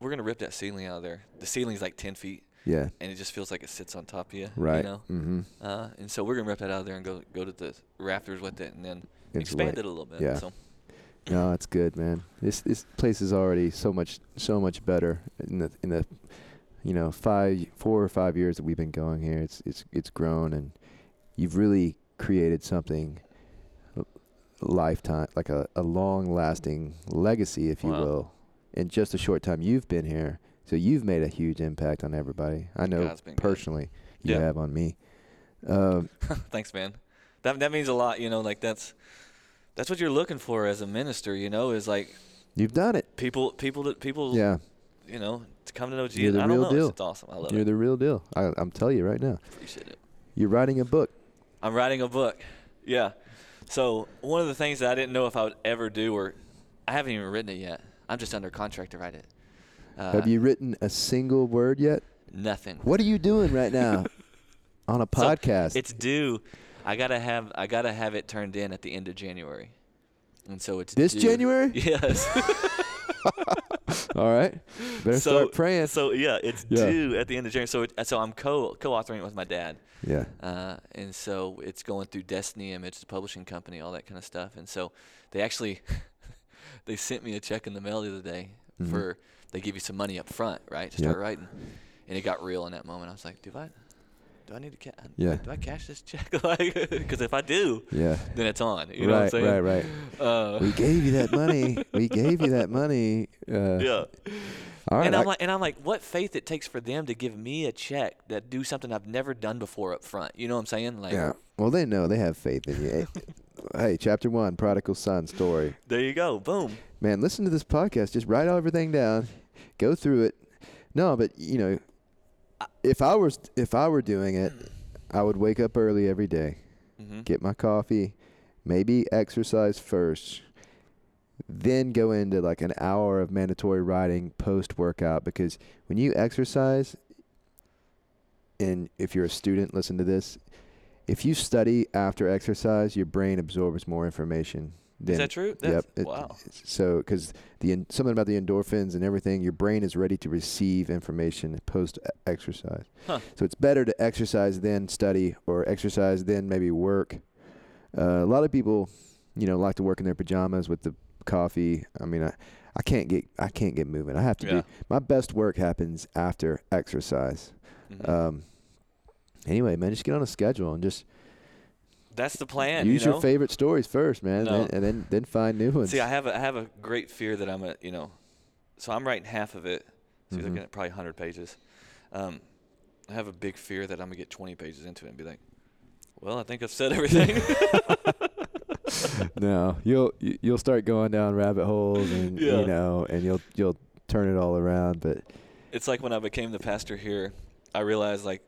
we're gonna rip that ceiling out of there. The ceiling's like ten feet, Yeah. and it just feels like it sits on top of you. Right. You know. Mm-hmm. Uh, and so we're gonna rip that out of there and go go to the rafters with it, and then expand it a little bit. Yeah. So No, it's good, man. This this place is already so much so much better in the in the you know five four or five years that we've been going here. It's it's it's grown and you've really created something lifetime like a, a long lasting legacy, if you Wow. will, in just a short time you've been here. So you've made a huge impact on everybody. I know God's been good. personally you Yeah. have on me. Um, thanks, man. That that means a lot. You know, like that's that's what you're looking for as a minister. You know, is like you've done it. people people that people Yeah, you know to come to know You're the I don't real know. deal. It's, awesome. I love you're it. the real deal. I, I'm telling you right now. Appreciate it. You're writing a book. I'm writing a book. Yeah. So one of the things that I didn't know if I would ever do, or I haven't even written it yet. I'm just under contract to write it. Uh, Have you written a single word yet? Nothing. What are you doing right now on a So, podcast? It's due. I gotta have. I gotta have it turned in at the end of January, and so it's This due- January? Yes. All right. Better so start praying. So yeah, it's Yeah. due at the end of January. So it, so I'm co co-authoring it with my dad, yeah. uh, and so it's going through Destiny Image, the publishing company, all that kind of stuff. And so they actually they sent me a check in the mail the other day Mhm. for they give you some money up front, right, to Yep. start writing, and it got real in that moment. I was like, do I? Do I need to ca- Yeah. Do I cash this check? like, Because if I do, Yeah. then it's on. You know what I'm right, saying? right, right. Uh, We gave you that money. we gave you that money. Uh, yeah. Right. and I'm I- like, and I'm like, what faith it takes for them to give me a check that do something I've never done before up front. You know what I'm saying? Like, yeah. Well, they know. They have faith in you. hey, chapter one, prodigal son story. there you go, boom. Man, listen to this podcast. Just write everything down. Go through it. No, but you know, if I was if I were doing it, I would wake up early every day. hmm get my coffee, maybe exercise first, then go into like an hour of mandatory writing post workout because when you exercise, and if you're a student, listen to this. If you study after exercise, your brain absorbs more information. Than, Is that true? Yep. That's, it- wow. So, because the something about the endorphins and everything, your brain is ready to receive information post exercise. Huh. So it's better to exercise then study, or exercise then maybe work. Uh, a lot of people, you know, like to work in their pajamas with the coffee. I mean, I, I can't get I can't get moving. I have to Yeah. be. My best work happens after exercise. Mhm. Um, anyway, man, just get on a schedule and just That's the plan. use you know? your favorite stories first, man, No. and, and then then find new ones. See, I have a, I have a great fear that I'm a you know, so I'm writing half of it. So you're Mhm. looking at probably 100 pages. Um, I have a big fear that I'm gonna get 20 pages into it and be like, well, I think I've said everything. no, you'll you- you'll start going down rabbit holes, and Yeah. you know, and you'll you'll turn it all around. But it's like when I became the pastor here, I realized like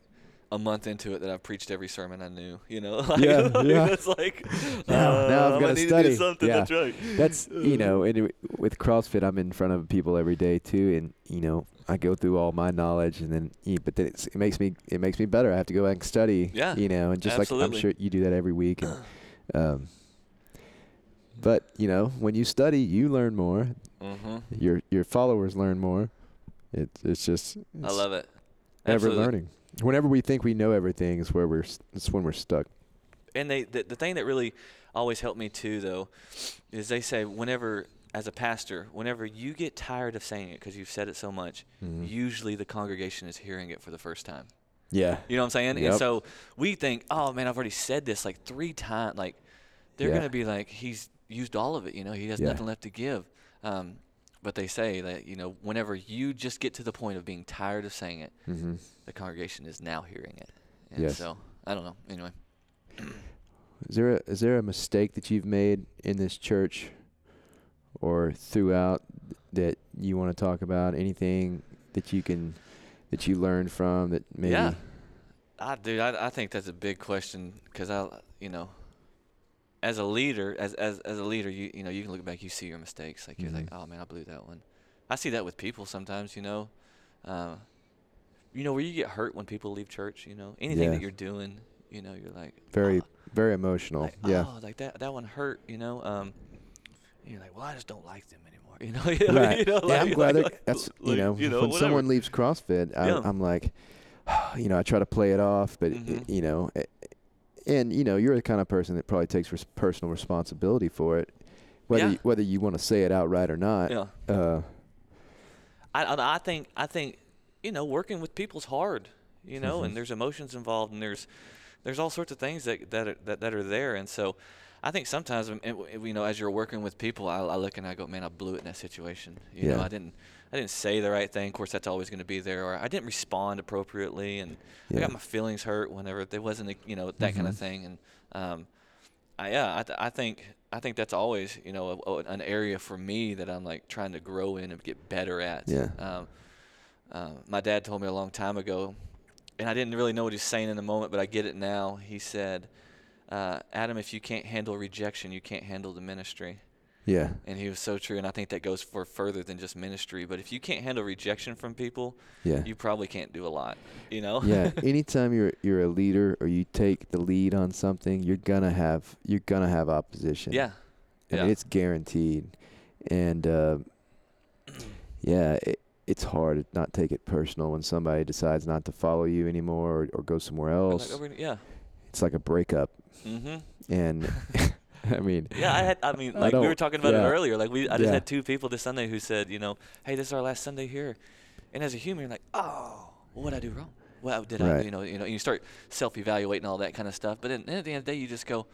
a month into it that I've preached every sermon I knew. You know, like, Yeah, like, yeah. It's like Now- uh, now I've I need study. To do something. Yeah. That's right. That's you know, and it- with CrossFit, I'm in front of people every day too, and you know, I go through all my knowledge, and then but then it's, it makes me it makes me better. I have to go back and study. Yeah, you know, and just like. I'm sure you do that every week. And, um, but you know, when you study, you learn more. hmm Your your followers learn more. It's it's just I love it. ever learning. Whenever we think we know everything, is where we're it's when we're stuck. And they the, the thing that really always helped me too though is they say whenever as a pastor whenever you get tired of saying it because you've said it so much Mhm. usually the congregation is hearing it for the first time Yeah. you know what i'm saying Yep. and so we think oh man i've already said this like three times like they're Yeah. going to be like he's used all of it you know he has Yeah. nothing left to give um, but they say that you know whenever you just get to the point of being tired of saying it hmm the congregation is now hearing it and Yes. so i don't know anyway Is there a, is there a mistake that you've made in this church or throughout that you want to talk about? Anything that you can that you learned from that maybe? Yeah. I dude, I, I think that's a big question because I, you know, as a leader, as as as a leader, you you know, you can look back, you see your mistakes, like you're like, Mhm. oh man, I blew that one. I see that with people sometimes, you know, uh, you know, where you get hurt when people leave church, you know, anything Yeah. that you're doing, you know, you're like Very "Oh," very emotional. like, yeah. oh, like that that one hurt, you know. Um, you're like, well, I just don't like them anymore, you know. you know, Right. you know, yeah, I'm like- glad like- that that's you know, you know, when whatever. someone leaves CrossFit, I, Yeah. I'm like, you know, I try to play it off, but Mhm. it, you know, eh, and you know, you're the kind of person that probably takes res- personal responsibility for it, whether Yeah. you, whether you want to say it outright or not. yeah. Uh, I, I I think I think you know working with people's hard, you know, Mhm. and there's emotions involved, and there's there's all sorts of things that that are, that, that are there, and so I think sometimes um, you know as you're working with people, I, I look and I go, man, I blew it in that situation. You know, I didn't I didn't say the right thing. Of course, that's always going to be there, or I didn't respond appropriately, and I got my feelings hurt whenever there wasn't a, you know that kind Mhm. of thing, and um, I, yeah, I, th- I think I think that's always you know a, a- an area for me that I'm like trying to grow in and get better at. Yeah. Um, uh, my dad told me a long time ago, and I didn't really know what he was saying in the moment, but I get it now. He said, uh, "Adam, if you can't handle rejection, you can't handle the ministry." Yeah. And he was so true, and I think that goes for further than just ministry. But if you can't handle rejection from people, Yeah. you probably can't do a lot. You know? yeah. Anytime you're you're a leader or you take the lead on something, you're gonna have you're gonna have opposition. yeah. And Yeah. it's guaranteed. And uh, yeah, it, it's hard to not take it personal when somebody decides not to follow you anymore or, or go somewhere else. like, yeah. it's like a breakup. Mm-hmm. And I mean, Yeah, I had. I mean, I like we were talking about yeah. it earlier. Like we, I just Yeah. had two people this Sunday who said, you know, hey, this is our last Sunday here, and as a human, you're like, oh, what did I do wrong? Well, did I, you know, you know, you start self-evaluating all that kind of stuff. But then, at the end of the day, you just go,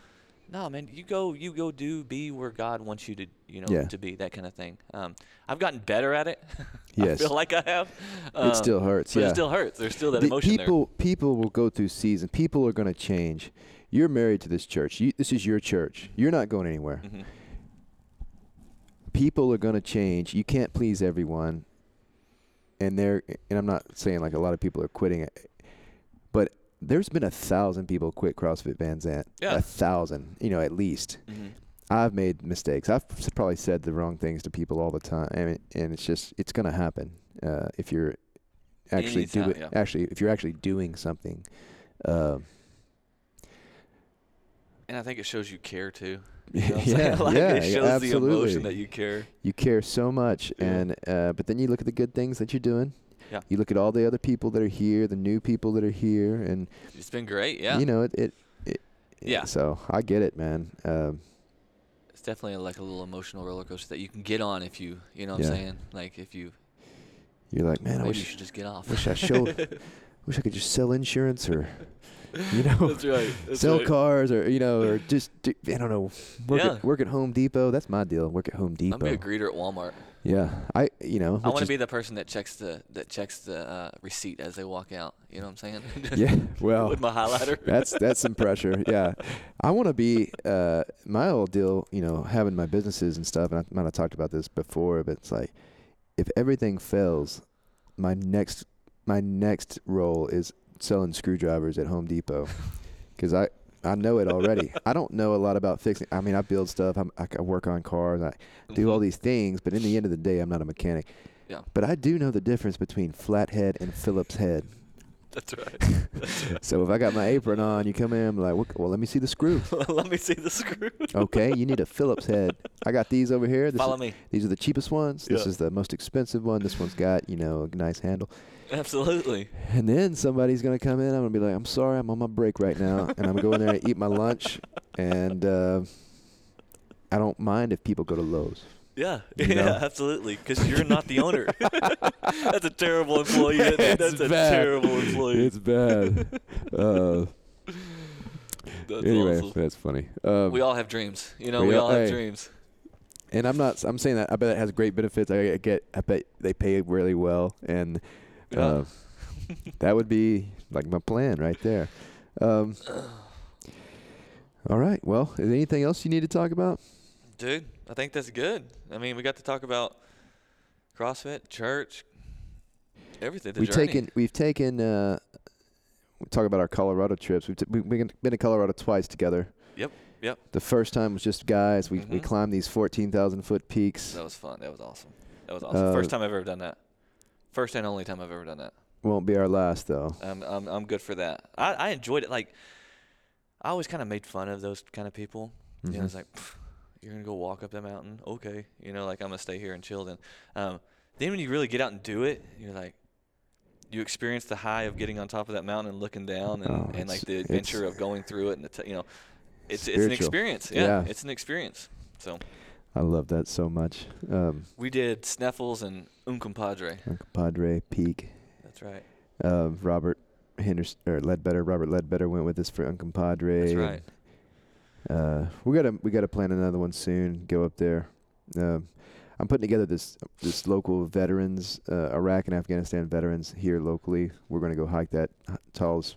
no, man, you go, you go, do, be where God wants you to, you know, Yeah. to be. That kind of thing. Um, I've gotten better at it. Yes. I feel like I have. it Um, still hurts. but yeah. it still hurts. There's still that The emotion people people will go through seasons. People are going to change. You're married to this church. You, this is your church. You're not going anywhere. there. hmm people are going to change. You can't please everyone. And they're and I'm not saying like a lot of people are quitting it, but there's been a thousand people quit CrossFit Van Zandt. Yeah. A thousand, you know, at least. hmm I've made mistakes. I've probably said the wrong things to people all the time, and, and it's just it's going to happen uh, if you're actually do Anytime, it. yeah. Actually, if you're actually doing something. Uh, And I think it shows you care too. yeah, You know what like yeah, it shows absolutely. the emotion that you care. you care so much Yeah. and uh, but then you look at the good things that you're doing Yeah. you look at all the other people that are here the new people that are here and It's been great. Yeah. you know it, it, it Yeah. so i get it man um, it's definitely like a little emotional roller coaster that you can get on if you, you know what Yeah. I'm saying? Like if you, you're like man i maybe you should just get off. wish I showed- wish i could just sell insurance or you know That's right. That's sell right. cars or you know or just do, i don't know work, Yeah. at, work at home depot that's my deal work at home Depot. I'm be a greeter at Walmart. yeah i you know I want to be the person that checks the that checks the uh, receipt as they walk out. You know what I'm saying? yeah well With my highlighter. that's that's some pressure. Yeah, I want to be uh, my old deal. You know, having my businesses and stuff. And I might have talked about this before, but it's like if everything fails, my next my next role is selling screwdrivers at Home Depot because I I know it already. I don't know a lot about fixing. I mean, I build stuff. I'm, I, I work on cars. I do all Mhm. these things, but in the end of the day, I'm not a mechanic. Yeah. But I do know the difference between flathead and Phillips head. That's right. That's right. So if I got my apron on, you come in, I'm like, "What- well, let me see the screw. Let me see the screw. Okay, you need a Phillips head. I got these over here. This Follow is, me. These are the cheapest ones. This is the most expensive one. This one's got, you know, a nice handle. Absolutely. And then somebody's gonna come in. I'm gonna be like, I'm sorry, I'm on my break right now, and I'm gonna go in there and eat my lunch. And uh, I don't mind if people go to Lowe's. Yeah, You yeah, absolutely. Because you're not the owner. That's a terrible employee. isn't? It's That's a bad. terrible employee. It's bad. uh, That's anyway, awesome. that's funny. Um, We all have dreams. You know, we we, all- all have hey. dreams. and I'm not. I'm saying that. I bet it has great benefits. I get. I bet they pay really well, and Yeah. uh, that would be like my plan right there. Um, all right. Well, is there anything else you need to talk about? Dude, I think that's good. I mean, we got to talk about CrossFit, church, everything. The we've journey. taken. We've taken. Uh, we talk about our Colorado trips. We've, t- we've been been to Colorado twice together. Yep, yep. The first time was just guys. We we Mhm. climbed these fourteen thousand foot peaks. That was fun. That was awesome. That was awesome. First Uh, time I've ever done that. First and only time I've ever done that. Won't be our last though. I'm I'm I'm good for that. I I enjoyed it. Like I always kind of made fun of those kind of people. You know, Mhm. it's like "Pff, you're gonna go walk up that mountain. Okay, you know, like I'm gonna stay here and chill. Then, um, then when you really get out and do it, you're like, you experience the high of getting on top of that mountain and looking down, and, Oh, and like the adventure of going through it, and the t- you know, it's it's an experience. Yeah, Yeah. it's an experience. So I love that so much. Um, we did Sneffels and Unkompadre. Uncle Padre Peak. That's right. Uh, Robert Henderson or Ledbetter. Robert Ledbetter went with us for Uncompadre. That's and, right. Uh, we gotta we gotta plan another one soon. Go up there. Um, I'm putting together this this local veterans, uh, Iraq and Afghanistan veterans here locally. We're gonna go hike that tallest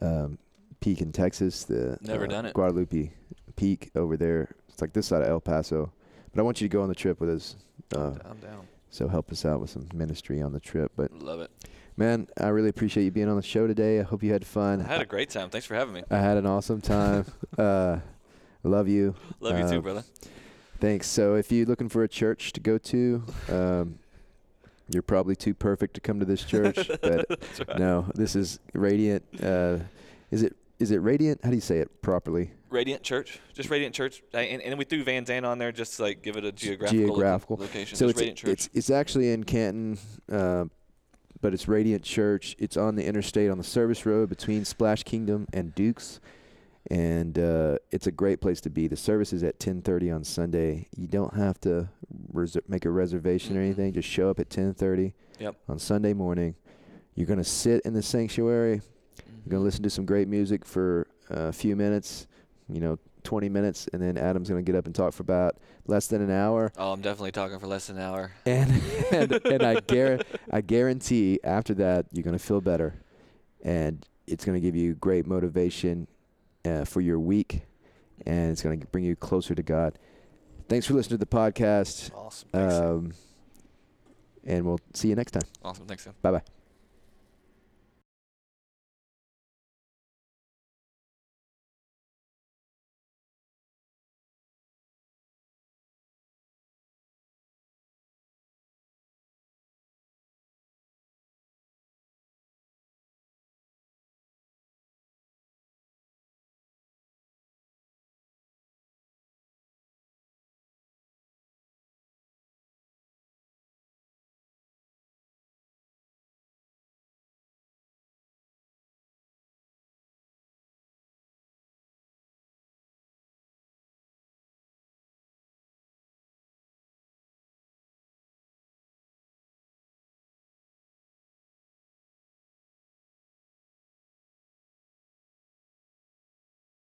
um, peak in Texas. The Never uh, done it. Guadalupe Peak over there. It's like this side of El Paso. But I want you to go on the trip with us. Uh, I'm down. so help us out with some ministry on the trip. But Love it. man, I really appreciate you being on the show today. I hope you had fun. I had a great time. Thanks for having me. I had an awesome time. uh, love you. Love you Uh, too, brother. Thanks. So if you're looking for a church to go to, um, you're probably too perfect to come to this church. but right. no, this is Radiant. Uh, is it is it Radiant? How do you say it properly? Radiant Church, just Radiant Church, and, and we threw Van Zandt on there just to like give it a geographical, Geographical. location. So just it's Radiant Church. it's it's actually in Canton, uh, but it's Radiant Church. It's on the interstate on the service road between Splash Kingdom and Dukes, and uh, it's a great place to be. The service is at 10:30 on Sunday. You don't have to reser- make a reservation or Mhm. anything. Just show up at 10:30 Yep. on Sunday morning. You're gonna sit in the sanctuary. You're gonna Mhm. listen to some great music for a few minutes. You know, 20 minutes, and then Adam's gonna get up and talk for about less than an hour. Oh, I'm definitely talking for less than an hour. and and, and I guar- I guarantee after that you're gonna feel better, and it's gonna give you great motivation uh, for your week, and it's gonna bring you closer to God. Thanks for listening to the podcast, Awesome. Thanks. um, and we'll see you next time. awesome. Thanks. Bye bye.